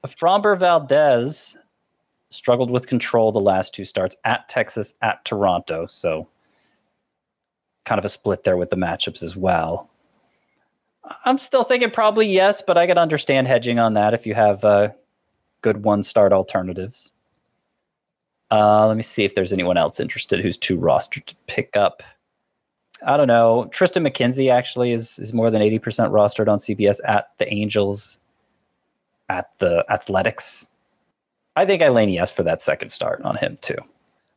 Framber Valdez struggled with control the last two starts at Texas, at Toronto. So kind of a split there with the matchups as well. I'm still thinking probably yes, but I can understand hedging on that if you have uh, good one start alternatives. Uh, let me see if there's anyone else interested who's too rostered to pick up. I don't know. Triston McKenzie actually is is more than 80% rostered on CBS at the Angels, at the Athletics. I think I lean yes for that second start on him too.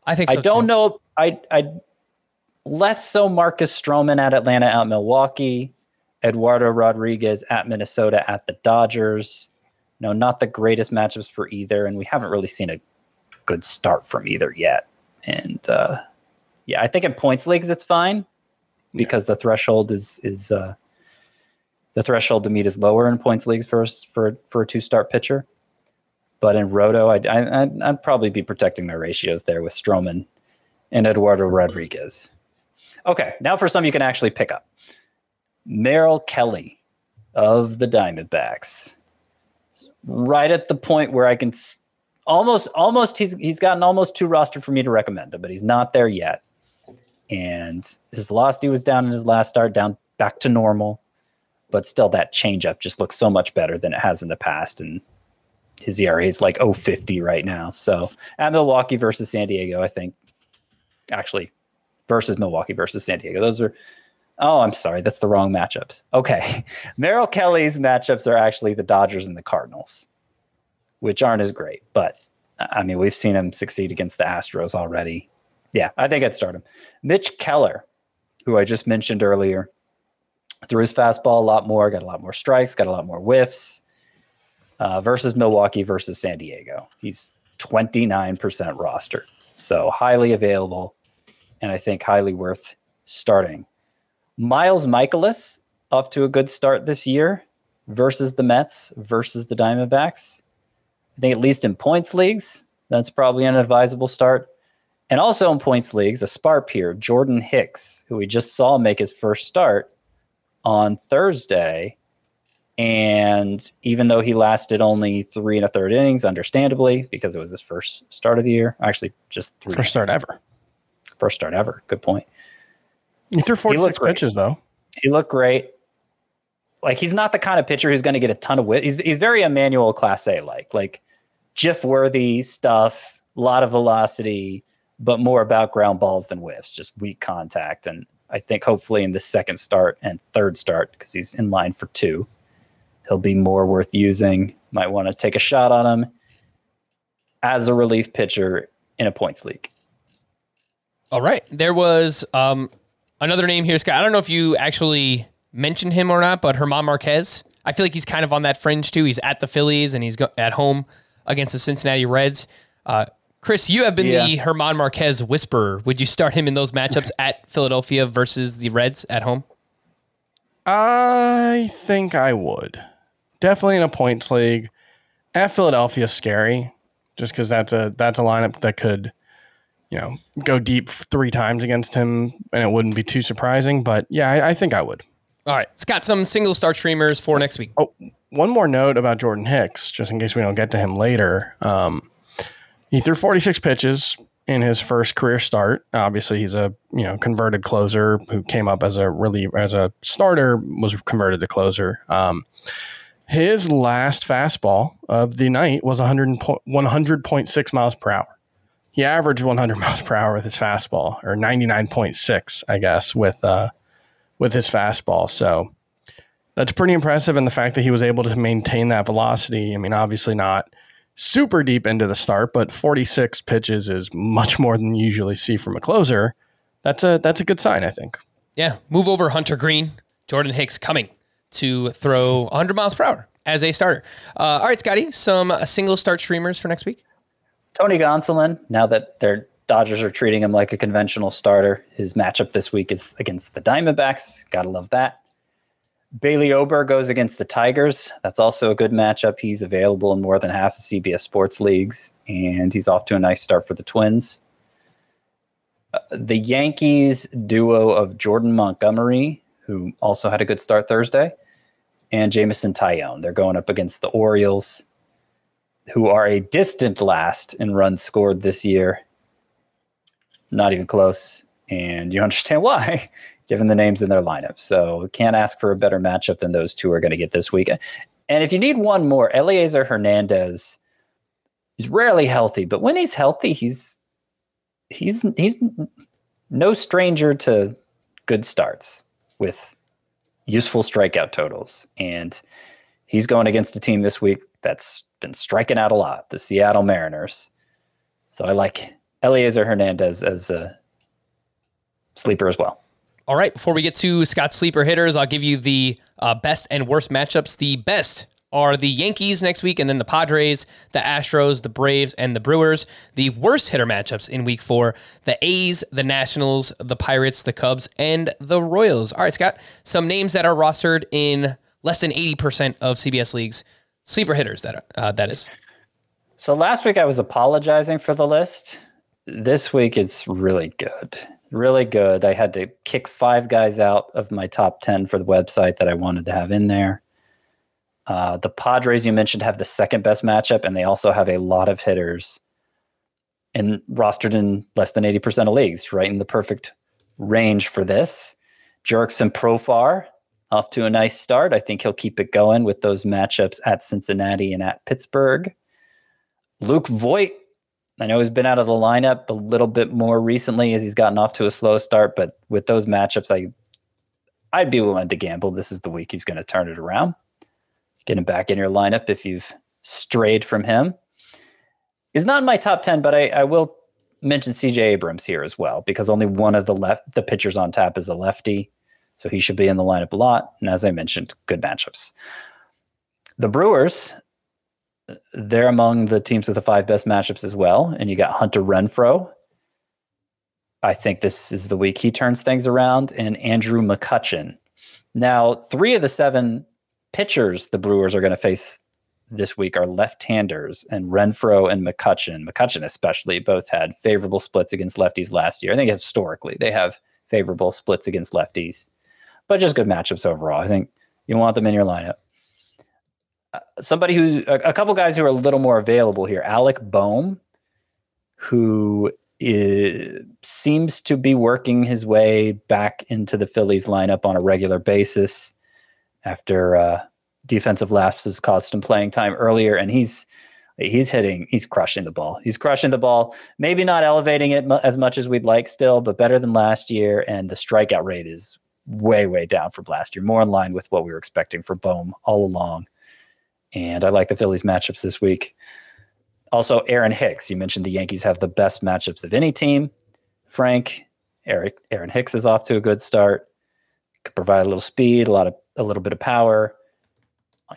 I think I don't too. know. I I less so Marcus Stroman at Atlanta, at Milwaukee, Eduardo Rodriguez at Minnesota, at the Dodgers. No, not the greatest matchups for either, and we haven't really seen a good start from either yet. And uh, yeah, I think in points leagues it's fine because the threshold is is uh, the threshold to meet is lower in points leagues for for for a two start pitcher. But in Roto, I'd, I'd, I'd probably be protecting my ratios there with Stroman and Eduardo Rodriguez. Okay, now for some you can actually pick up. Merrill Kelly of the Diamondbacks. Right at the point where I can almost almost he's he's gotten almost too rostered for me to recommend him, but he's not there yet. And his velocity was down in his last start, down back to normal. But still that changeup just looks so much better than it has in the past. And his ERA is like 050 right now. So at Milwaukee versus San Diego, I think actually versus Milwaukee versus San Diego. Those are oh, I'm sorry, that's the wrong matchups. Okay. Merrill Kelly's matchups are actually the Dodgers and the Cardinals, which aren't as great, but I mean, we've seen him succeed against the Astros already. Yeah, I think I'd start him. Mitch Keller, who I just mentioned earlier, threw his fastball a lot more, got a lot more strikes, got a lot more whiffs uh, versus Milwaukee versus San Diego. He's 29% rostered. So highly available and I think highly worth starting. Miles Mikolas off to a good start this year versus the Mets versus the Diamondbacks. I think at least in points leagues, that's probably an advisable start. And also in points leagues, a spark here, Jordan Hicks, who we just saw make his first start on Thursday. And even though he lasted only three and a third innings, understandably, because it was his first start of the year, actually just three. First start ever. First start ever. Good point. You threw 46 great. pitches though. He looked great. Like he's not the kind of pitcher who's going to get a ton of whip. He's he's very Emmanuel Clase like, like GIF worthy stuff, a lot of velocity, but more about ground balls than whiffs, just weak contact. And I think hopefully in the second start and third start, because he's in line for two, he'll be more worth using. Might want to take a shot on him as a relief pitcher in a points league. All right. There was um, another name here, Scott. I don't know if you actually mentioned him or not, but Germán Márquez. I feel like he's kind of on that fringe too. He's at the Phillies and he's go- at home against the Cincinnati Reds. Uh, Chris, you have been Yeah. the Germán Márquez whisperer. Would you start him in those matchups at Philadelphia versus the Reds at home? I think I would. Definitely in a points league. At Philadelphia, scary, just because that's a that's a lineup that could, you know, go deep three times against him, and it wouldn't be too surprising. But yeah, I, I think I would. All right. It's got some single star streamers for next week. Oh, one more note about Jordan Hicks, just in case we don't get to him later. Um, he threw 46 pitches in his first career start. Obviously, he's a you know converted closer who came up as a reliever, as a starter, was converted to closer. Um, his last fastball of the night was 100, 100.6 miles per hour. He averaged 100 miles per hour with his fastball, or 99.6, I guess, with uh, with his fastball. So that's pretty impressive. And the fact that he was able to maintain that velocity, I mean, obviously not super deep into the start, but 46 pitches is much more than you usually see from a closer. That's a that's a good sign, I think. Yeah. Move over Hunter Greene. Jordan Hicks coming to throw 100 miles per hour as a starter. Uh, all right, Scotty, some single start streamers for next week. Tony Gonsolin, now that their Dodgers are treating him like a conventional starter, his matchup this week is against the Diamondbacks. Gotta love that. Bailey Ober goes against the Tigers. That's also a good matchup. He's available in more than half of CBS sports leagues, and he's off to a nice start for the Twins. Uh, the Yankees duo of Jordan Montgomery, who also had a good start Thursday, and Jameson Taillon. They're going up against the Orioles, who are a distant last in runs scored this year. Not even close. And you understand why, given the names in their lineup. So can't ask for a better matchup than those two are going to get this week. And if you need one more, Elieser Hernandez is rarely healthy, but when he's healthy, he's he's he's no stranger to good starts with useful strikeout totals. And he's going against a team this week that's been striking out a lot, the Seattle Mariners. So I like Elieser Hernandez as a sleeper as well. All right, before we get to Scott's sleeper hitters, I'll give you the uh, best and worst matchups. The best are the Yankees next week, and then the Padres, the Astros, the Braves, and the Brewers. The worst hitter matchups in week four the A's, the Nationals, the Pirates, the Cubs, and the Royals. All right, Scott, some names that are rostered in less than 80% of CBS leagues. Sleeper hitters, that, uh, that is. So last week I was apologizing for the list. This week it's really good. Really good. I had to kick five guys out of my top 10 for the website that I wanted to have in there. Uh, the Padres you mentioned have the second best matchup, and they also have a lot of hitters and rostered in less than 80% of leagues, right in the perfect range for this. Jurickson Profar off to a nice start. I think he'll keep it going with those matchups at Cincinnati and at Pittsburgh. Luke Voit, I know he's been out of the lineup a little bit more recently as he's gotten off to a slow start, but with those matchups, I I'd be willing to gamble. This is the week he's going to turn it around. Get him back in your lineup if you've strayed from him. He's not in my top 10, but I, I will mention CJ Abrams here as well, because only one of the left the pitchers on tap is a lefty. So he should be in the lineup a lot. And as I mentioned, good matchups. The Brewers, they're among the teams with the five best matchups as well. And you got Hunter Renfroe. I think this is the week he turns things around, and Andrew McCutchen. Now, three of the seven pitchers the Brewers are going to face this week are left-handers, and Renfroe and McCutchen, McCutchen especially, both had favorable splits against lefties last year. I think historically they have favorable splits against lefties, but just good matchups overall. I think you want them in your lineup. Uh, somebody who, a, a couple guys who are a little more available here, Alec Bohm, who is, seems to be working his way back into the Phillies lineup on a regular basis after uh, defensive lapses caused him playing time earlier, and he's he's hitting, he's crushing the ball. He's crushing the ball. Maybe not elevating it mu- as much as we'd like still, but better than last year. And the strikeout rate is way way down from last year, more in line with what we were expecting for Bohm all along. And I like the Phillies matchups this week. Also, Aaron Hicks. You mentioned the Yankees have the best matchups of any team. Frank, Eric, Aaron Hicks is off to a good start. Could provide a little speed, a lot of a little bit of power.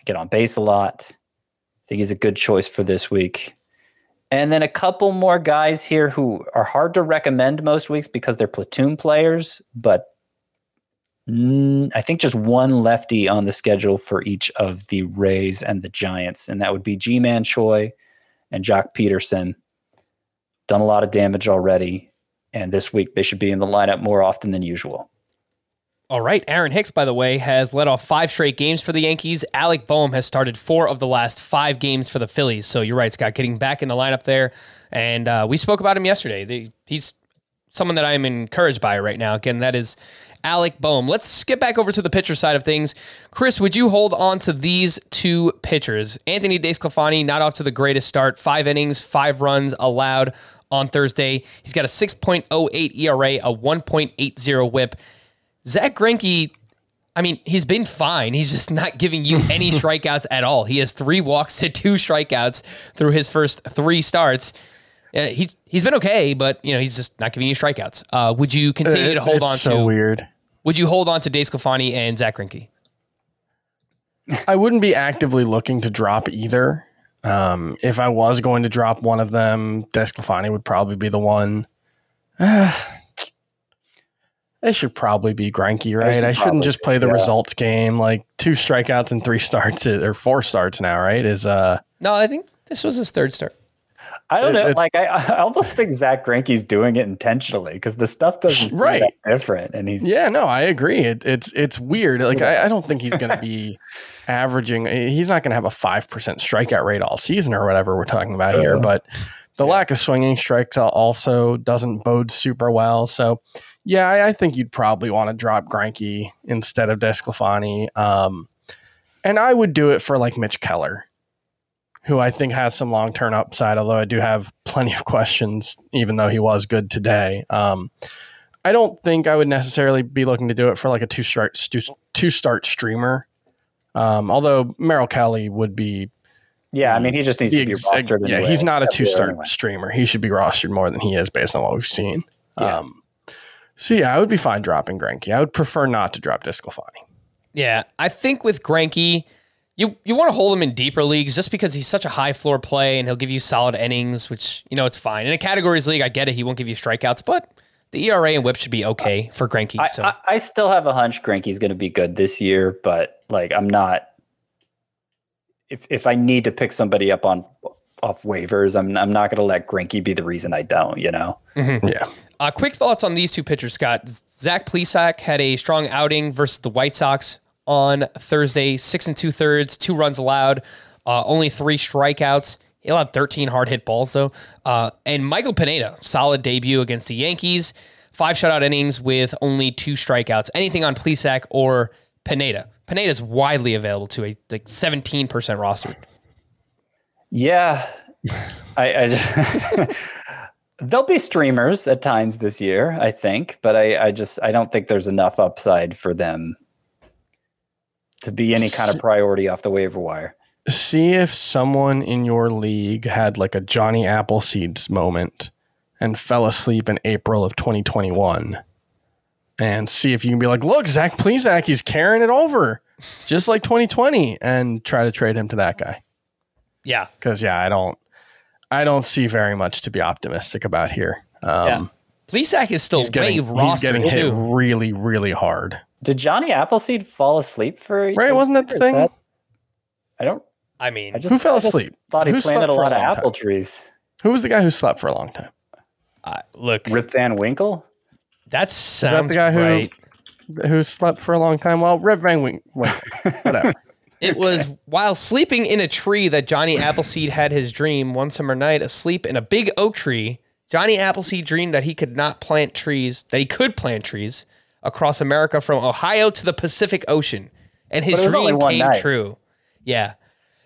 Get on base a lot. I think he's a good choice for this week. And then a couple more guys here who are hard to recommend most weeks because they're platoon players, but I think just one lefty on the schedule for each of the Rays and the Giants, and that would be Ji-Man Choi and Joc Pederson. Done a lot of damage already, and this week they should be in the lineup more often than usual. All right. Aaron Hicks, by the way, has led off five straight games for the Yankees. Alec Bohm has started four of the last five games for the Phillies. So you're right, Scott, getting back in the lineup there. And uh, we spoke about him yesterday. He's someone that I'm encouraged by right now. Again, that is Alec Bohm. Let's get back over to the pitcher side of things. Chris, would you hold on to these two pitchers? Anthony DeSclafani, not off to the greatest start. Five innings, five runs allowed on Thursday. He's got a 6.08 ERA, a 1.80 whip. Zack Greinke, I mean, he's been fine. He's just not giving you any strikeouts at all. He has three walks to two strikeouts through his first three starts. Uh, he's he's been okay, but you know he's just not giving you strikeouts. Uh, would you continue to hold it's on so to? weird. Would you hold on to Desclafani and Zack Greinke? I wouldn't be actively looking to drop either. Um, if I was going to drop one of them, Desclafani would probably be the one. it should probably be Greinke, right? should I shouldn't probably just play the yeah. results game. Like two strikeouts and three starts or four starts now, right? Is uh No, I think this was his third start. I don't know. it's- Like I, I almost think Zack Greinke's doing it intentionally because the stuff doesn't seem Right. different, and he's yeah, no, I agree. It, it's it's weird. Like I, I don't think he's gonna be averaging. He's not going to have a five percent strikeout rate all season or whatever we're talking about here, but the lack of swinging strikes also doesn't bode super well. So, yeah, I, I think you'd probably want to drop Greinke instead of Desclafani. Um, and I would do it for like Mitch Keller, who I think has some long term upside, although I do have plenty of questions, even though he was good today. Um, I don't think I would necessarily be looking to do it for like a two start two start streamer. Um, although Merrill Kelly would be Yeah, I mean, he just needs to be Ex- rostered. Yeah, anyway. he's not a two star anyway. streamer. He should be rostered more than he is based on what we've seen. Yeah. Um, so yeah, I would be fine dropping Greinke. I would prefer not to drop DeSclafani. Yeah, I think with Greinke, you you want to hold him in deeper leagues just because he's such a high floor play and he'll give you solid innings, which you know it's fine. In a categories league, I get it; he won't give you strikeouts, but the ERA and WHIP should be okay for Greinke. I, so I, I still have a hunch Greinke's going to be good this year, but like I'm not. If if I need to pick somebody up on off waivers, I'm I'm not going to let Greinke be the reason I don't. You know. Yeah. Uh, quick thoughts on these two pitchers, Scott. Zach Plesac had a strong outing versus the White Sox on Thursday, six and two thirds, two runs allowed, uh, only three strikeouts. He'll have 13 hard hit balls, though. Uh, and Michael Pineda, solid debut against the Yankees, five shutout innings with only two strikeouts. Anything on Plesac or Pineda? Pineda's widely available to a like 17% roster. Yeah, I, I just there'll be streamers at times this year, I think, but I, I just I don't think there's enough upside for them to be any kind of priority off the waiver wire. See if someone in your league had like a Johnny Appleseeds moment and fell asleep in April of 2021. And see if you can be like, look, Zach Plesac, he's carrying it over, just like 2020, and try to trade him to that guy. Yeah. Because yeah, I don't, I don't see very much to be optimistic about here. Um, Yeah. Plesac is still he's getting, way he's getting rostered, hit too. really, really hard. Did Johnny Appleseed fall asleep for a Right? Wasn't that the Is thing? I don't. I mean, I just Who fell I just asleep? Thought he Who planted a for a lot of apple time? trees. Who was the guy who slept for a long time? uh, look, Rip Van Winkle. that that sounds the guy who- right. Who slept for a long time? Well, Rip Van Wink, Wink whatever. It was while sleeping in a tree that Johnny Appleseed had his dream one summer night, asleep in a big oak tree. Johnny Appleseed dreamed that he could not plant trees, that he could plant trees across America from Ohio to the Pacific Ocean. And his But it was only dream came night. true. Yeah.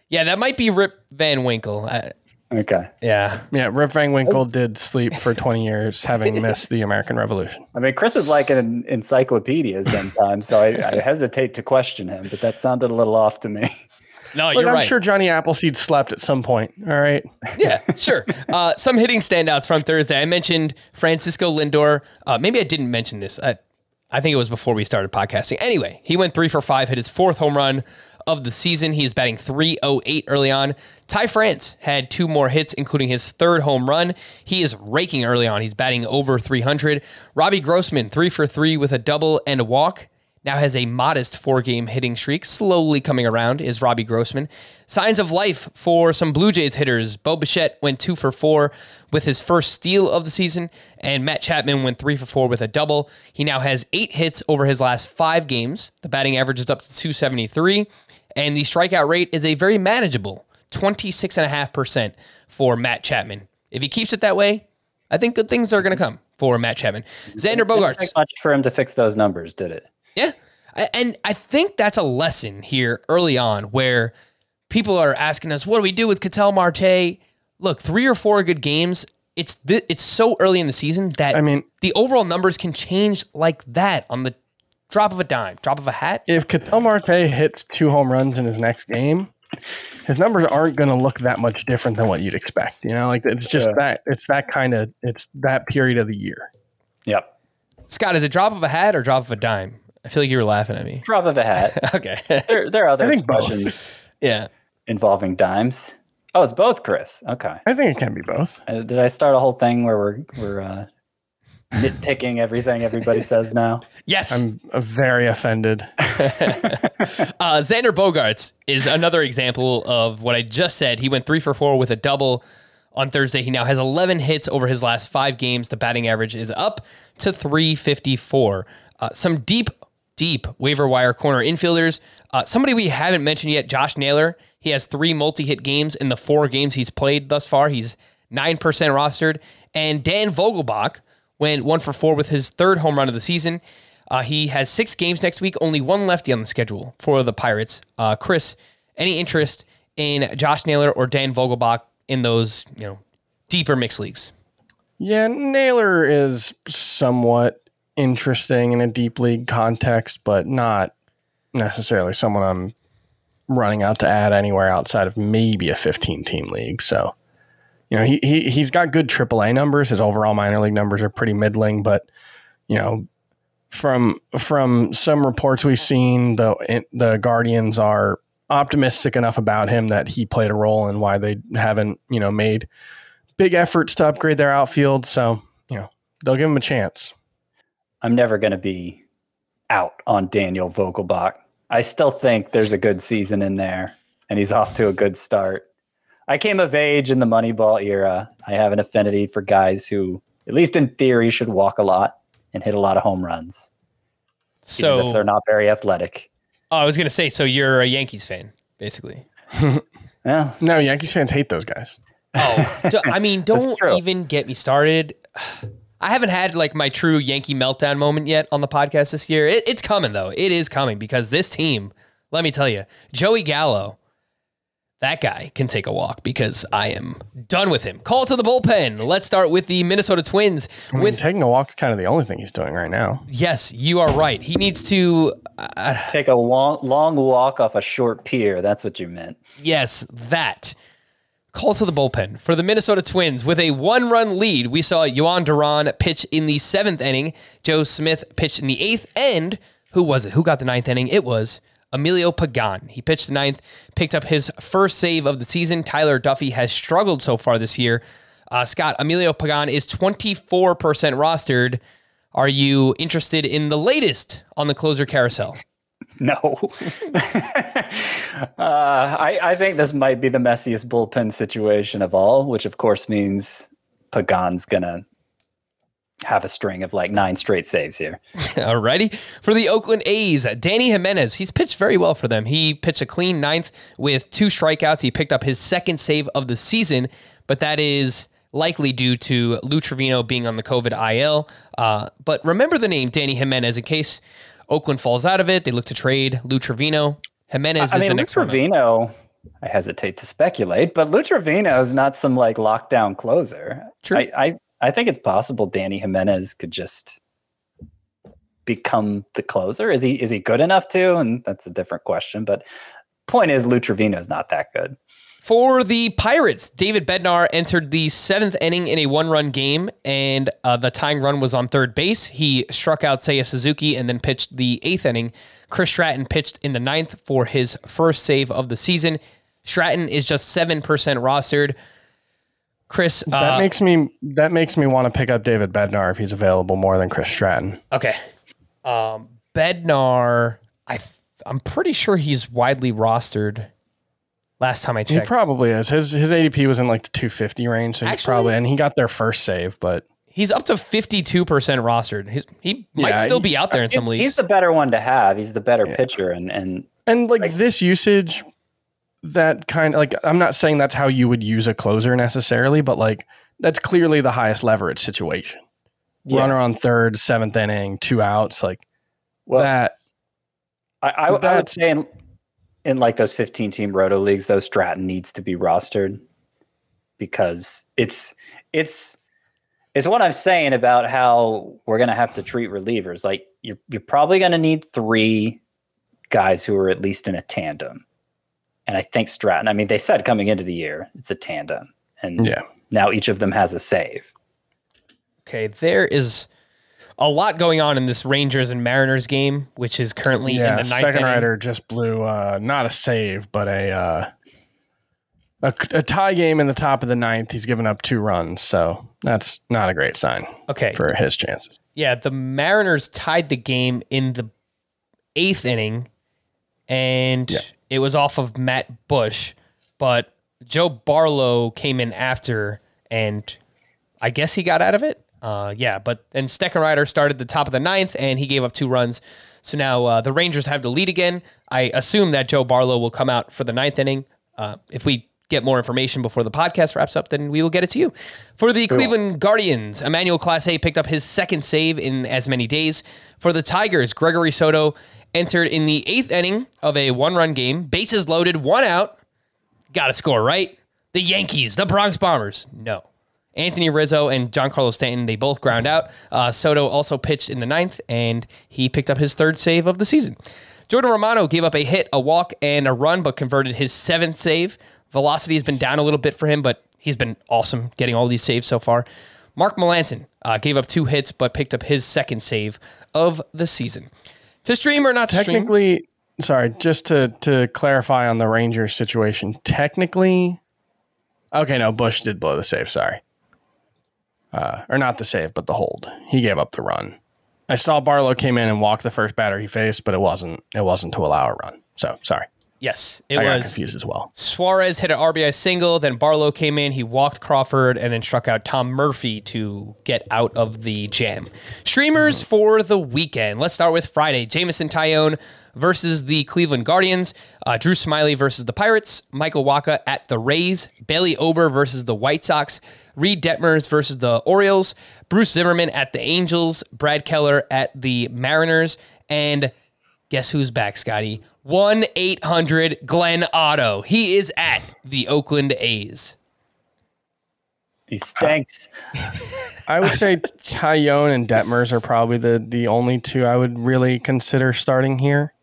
Yeah, that might be Rip Van Winkle. Uh, Okay. yeah. Yeah, Rip Van Winkle did sleep for 20 years, having missed the American Revolution. I mean, Chris is like an encyclopedia sometimes, so I, I hesitate to question him, but that sounded a little off to me. No, Look, you're I'm right. sure Johnny Appleseed slept at some point. All right. Yeah, sure. Uh, some hitting standouts from Thursday. I mentioned Francisco Lindor. Uh, maybe I didn't mention this. I, I think it was before we started podcasting. Anyway, he went three for five, hit his fourth home run of the season. He is batting 308 early on. Ty France had two more hits, including his third home run. He is raking early on. He's batting over 300. Robbie Grossman, three for three with a double and a walk now has a modest four game hitting streak, slowly coming around, is Robbie Grossman. Signs of life for some Blue Jays hitters. Bo Bichette went two for four with his first steal of the season, and Matt Chapman went three for four with a double. He now has eight hits over his last five games. The batting average is up to 273, and the strikeout rate is a very manageable 26.5% for Matt Chapman. If he keeps it that way, I think good things are going to come for Matt Chapman. Xander Didn't Bogaerts. take much for him to fix those numbers, did it? Yeah. And I think that's a lesson here early on where people are asking us, what do we do with Ketel Marte? Look, three or four good games. It's th- it's so early in the season that I mean- the overall numbers can change like that on the drop of a dime, drop of a hat. If Ketel Marte hits two home runs in his next game, his numbers aren't going to look that much different than what you'd expect. You know, like it's just Yeah. that it's that kind of it's that period of the year. Yep. Scott, is it drop of a hat or drop of a dime? I feel like you were laughing at me. Drop of a hat. Okay. there, there are other I think both. expressions yeah. involving dimes. Oh, it's both, Chris. Okay. I think it can be both. Uh, did I start a whole thing where we're we're uh, nitpicking everything everybody says now? Yes. I'm uh, very offended. Uh, Xander Bogaerts is another example of what I just said. He went three for four with a double on Thursday. He now has 11 hits over his last five games. The batting average is up to 354. Uh, some deep deep waiver wire corner infielders. Uh, somebody we haven't mentioned yet, Josh Naylor. He has three multi hit games in the four games he's played thus far. He's 9% rostered. And Dan Vogelbach went one for four with his third home run of the season. Uh, he has six games next week, only one lefty on the schedule for the Pirates. Uh, Chris, any interest in Josh Naylor or Dan Vogelbach in those, you know, deeper mixed leagues? Yeah, Naylor is somewhat interesting in a deep league context, but not necessarily someone I'm running out to add anywhere outside of maybe a 15 team league. So, you know, he, he he's got good AAA numbers. His overall minor league numbers are pretty middling, but you know, from from some reports we've seen, the the Guardians are optimistic enough about him that he played a role in why they haven't you know made big efforts to upgrade their outfield. So you know they'll give him a chance. I'm never going to be out on Daniel Vogelbach. I still think there's a good season in there, and he's off to a good start. I came of age in the Moneyball era. I have an affinity for guys who, at least in theory, should walk a lot and hit a lot of home runs, even if So, they're not very athletic. oh, I was going to say, so you're a Yankees fan, basically. Yeah, No, Yankees fans hate those guys. Oh, d- I mean, don't even get me started. I haven't had like my true Yankee meltdown moment yet on the podcast this year. It, it's coming though. It is coming because this team, let me tell you, Joey Gallo, that guy can take a walk because I am done with him. Call to the bullpen. Let's start with the Minnesota Twins. I mean, With taking a walk is kind of the only thing he's doing right now. yes, you are right. He needs to. Uh, take a long, long walk off a short pier. That's what you meant. Yes, that. Call to the bullpen for the Minnesota Twins with a one run lead. We saw Jhoan Duran pitch in the seventh inning. Joe Smith pitched in the eighth. And who was it? Who got the ninth inning? It was Emilio Pagan. He pitched the ninth, picked up his first save of the season. Tyler Duffey has struggled so far this year. Uh, Scott, Emilio Pagan is 24% rostered. Are you interested in the latest on the closer carousel? No. uh, I, I think this might be the messiest bullpen situation of all, which of course means Pagan's going to have a string of like nine straight saves here. Alrighty. For the Oakland A's, Dany Jimenez, he's pitched very well for them. He pitched a clean ninth with two strikeouts. He picked up his second save of the season, but that is likely due to Lou Trivino being on the COVID IL. Uh, but remember the name Dany Jimenez in case Oakland falls out of it. They look to trade Lou Trivino. Jimenez I is mean, the Lou next one. Trivino, I hesitate to speculate, but Lou Trivino is not some like lockdown closer. True. I, I, I think it's possible Dany Jimenez could just become the closer. Is he is he good enough to? And that's a different question. But point is, Lou Trivino is not that good. For the Pirates, David Bednar entered the seventh inning in a one run game, and uh, the tying run was on third base. He struck out Seiya Suzuki and then pitched the eighth inning. Chris Stratton pitched in the ninth for his first save of the season. Stratton is just 7% rostered. Chris, That uh, makes me that makes me want to pick up David Bednar if he's available more than Chris Stratton. okay. Um, Bednar, I I'm pretty sure he's widely rostered. Last time I checked, He probably is. His his ADP was in like the 250 range, so he's Actually- probably and he got their first save, but he's up to 52% rostered. He's, he might Yeah, still be out there in He's, some leagues. he's the better one to have. He's the better pitcher, and and and like this usage that kind of like I'm not saying that's how you would use a closer necessarily, but like that's clearly the highest leverage situation. Yeah. Runner on third, seventh inning, two outs, like well, that. I, I, I would say in, in like those 15 team roto leagues, though, Stratton needs to be rostered because it's it's it's what I'm saying about how we're gonna have to treat relievers. Like you're you're probably gonna need three guys who are at least in a tandem. And I think Stratton, I mean, they said coming into the year, it's a tandem. And Yeah. now each of them has a save. Okay, there is a lot going on in this Rangers and Mariners game, which is currently Yeah, in the ninth inning. Steckenrider just blew uh, not a save, but a, uh, a a tie game in the top of the ninth. He's given up two runs, so that's not a great sign Okay, for his chances. yeah, the Mariners tied the game in the eighth inning, and Yeah. it was off of Matt Bush, but Joe Barlow came in after, and I guess he got out of it. Uh, yeah, but then Steckenrider started the top of the ninth, and he gave up two runs. So now uh, the Rangers have the lead again. I assume that Joe Barlow will come out for the ninth inning. Uh, if we get more information before the podcast wraps up, then we will get it to you. For the Cleveland Guardians, Emmanuel Clase picked up his second save in as many days. For the Tigers, Gregory Soto entered in the eighth inning of a one run game, bases loaded, one out. Got to score, right? The Yankees, the Bronx Bombers. No. Anthony Rizzo and Giancarlo Stanton, they both ground out. Uh, Soto also pitched in the ninth, and he picked up his third save of the season. Jordan Romano gave up a hit, a walk, and a run, but converted his seventh save. Velocity has been down a little bit for him, but he's been awesome getting all these saves so far. Mark Melancon uh, gave up two hits, but picked up his second save of the season. To stream or not to stream? Technically, sorry, just to to clarify on the Rangers situation. Technically, okay, no, Bush did blow the save. Sorry, uh, or not the save, but the hold. He gave up the run. I saw Barlow came in and walked the first batter he faced, but it wasn't it wasn't to allow a run. So sorry, Yes, it I was. confused as well. Suarez hit an RBI single, then Barlow came in, he walked Crawford, and then struck out Tom Murphy to get out of the jam. Streamers for the weekend. Let's start with Friday. Jameson Taillon versus the Cleveland Guardians. Uh, Drew Smyly versus the Pirates. Michael Wacha at the Rays. Bailey Ober versus the White Sox. Reid Detmers versus the Orioles. Bruce Zimmermann at the Angels. Brad Keller at the Mariners. And Guess who's back, Scotty? 1 800 Glenn Otto. He is at the Oakland A's. He stinks. I would say Taillon and Detmers are probably the the only two I would really consider starting here.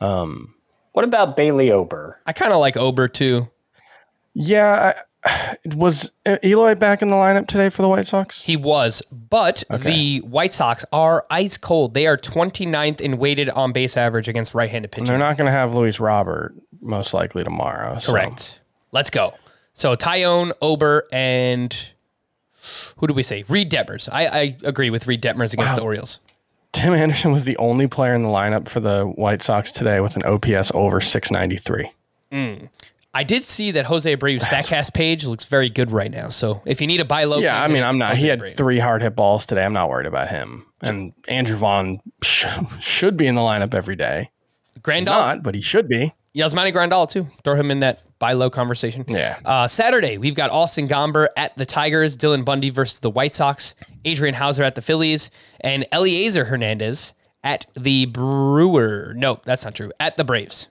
Um, what about Bailey Ober? I kind of like Ober too. Yeah, I, was uh, Eloy back in the lineup today for the White Sox? He was, but the White Sox are ice cold. They are 29th in weighted on base average against right handed pitching. They're not going to have Luis Robert most likely tomorrow. so- Correct. Let's go. So Taillon, Ober, and who do we say? Reid Detmers. I, I agree with Reid Detmers against the Orioles. Tim Anderson was the only player in the lineup for the White Sox today with an OPS over 693. Hmm. I did see that Jose Abreu's Statcast page looks very good right now. So if you need a buy low, Yeah, I mean, I'm not. Jose He had Abreu. three hard hit balls today. I'm not worried about him. And Andrew Vaughn sh- should be in the lineup every day. He's Grandal, not, but he should be. Yasmani Grandal too. Throw him in that buy low conversation. Yeah. Uh, Saturday, we've got Austin Gomber at the Tigers, Dylan Bundy versus the White Sox, Adrian Houser at the Phillies, and Elieser Hernandez at the Brewer. No, that's not true. At the Braves.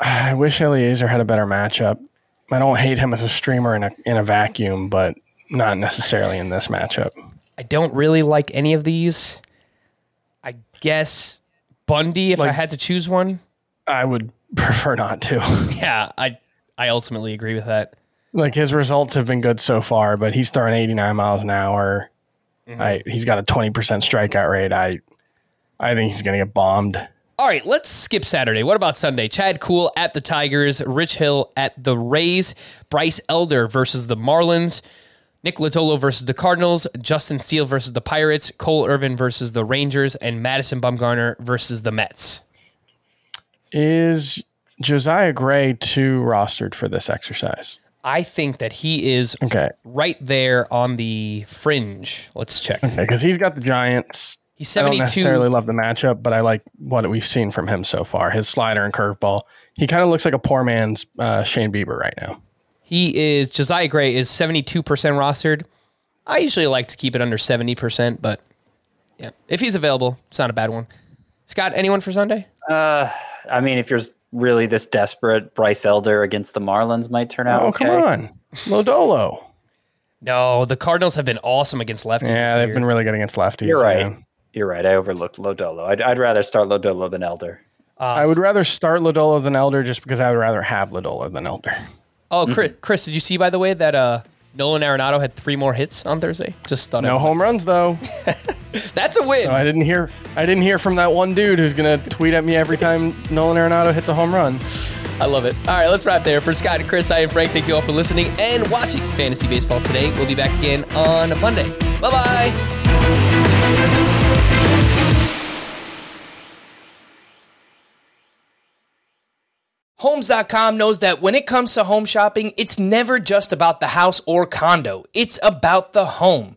I wish Eliezer had a better matchup. I don't hate him as a streamer in a in a vacuum, but not necessarily in this matchup. I don't really like any of these. I guess Bundy, if I had to choose one. I would prefer not to. Yeah, I I ultimately agree with that. like his results have been good so far, but he's throwing 89 miles an hour. Mm-hmm. I he's got a 20% strikeout rate. I I think he's going to get bombed. All right, let's skip Saturday. What about Sunday? Chad Kuhl at the Tigers, Rich Hill at the Rays, Bryce Elder versus the Marlins, Nick Lodolo versus the Cardinals, Justin Steele versus the Pirates, Cole Irvin versus the Rangers, and Madison Bumgarner versus the Mets. Is Josiah Gray too rostered for this exercise? I think that he is Okay. right there on the fringe. Let's check. Because he's got the Giants. He's I don't 72. necessarily love the matchup, but I like what we've seen from him so far. His slider and curveball. He kind of looks like a poor man's uh, Shane Bieber right now. He is Josiah Gray is 72% rostered. I usually like to keep it under 70%, but yeah, if he's available, it's not a bad one. Scott, anyone for Sunday? Uh, I mean, if you're really this desperate, Bryce Elder against the Marlins might turn out Oh, okay. come on. Lodolo. No, the Cardinals have been awesome against lefties. Yeah, this they've year. been really good against lefties. You're right. yeah. You're right. I overlooked Lodolo. I'd, I'd rather start Lodolo than Elder. I would rather start Lodolo than Elder just because I would rather have Lodolo than Elder. Oh, Chris, Chris, did you see by the way that uh, Nolan Arenado had three more hits on Thursday? Just thought No I, home runs though. that's a win. So I didn't hear I didn't hear from that one dude who's gonna tweet at me every time Nolan Arenado hits a home run. I love it. All right, let's wrap there. For Scott and Chris, I am Frank. Thank you all for listening and watching Fantasy Baseball today. We'll be back again on Monday. Bye bye. Homes.com knows that when it comes to home shopping, it's never just about the house or condo, it's about the home.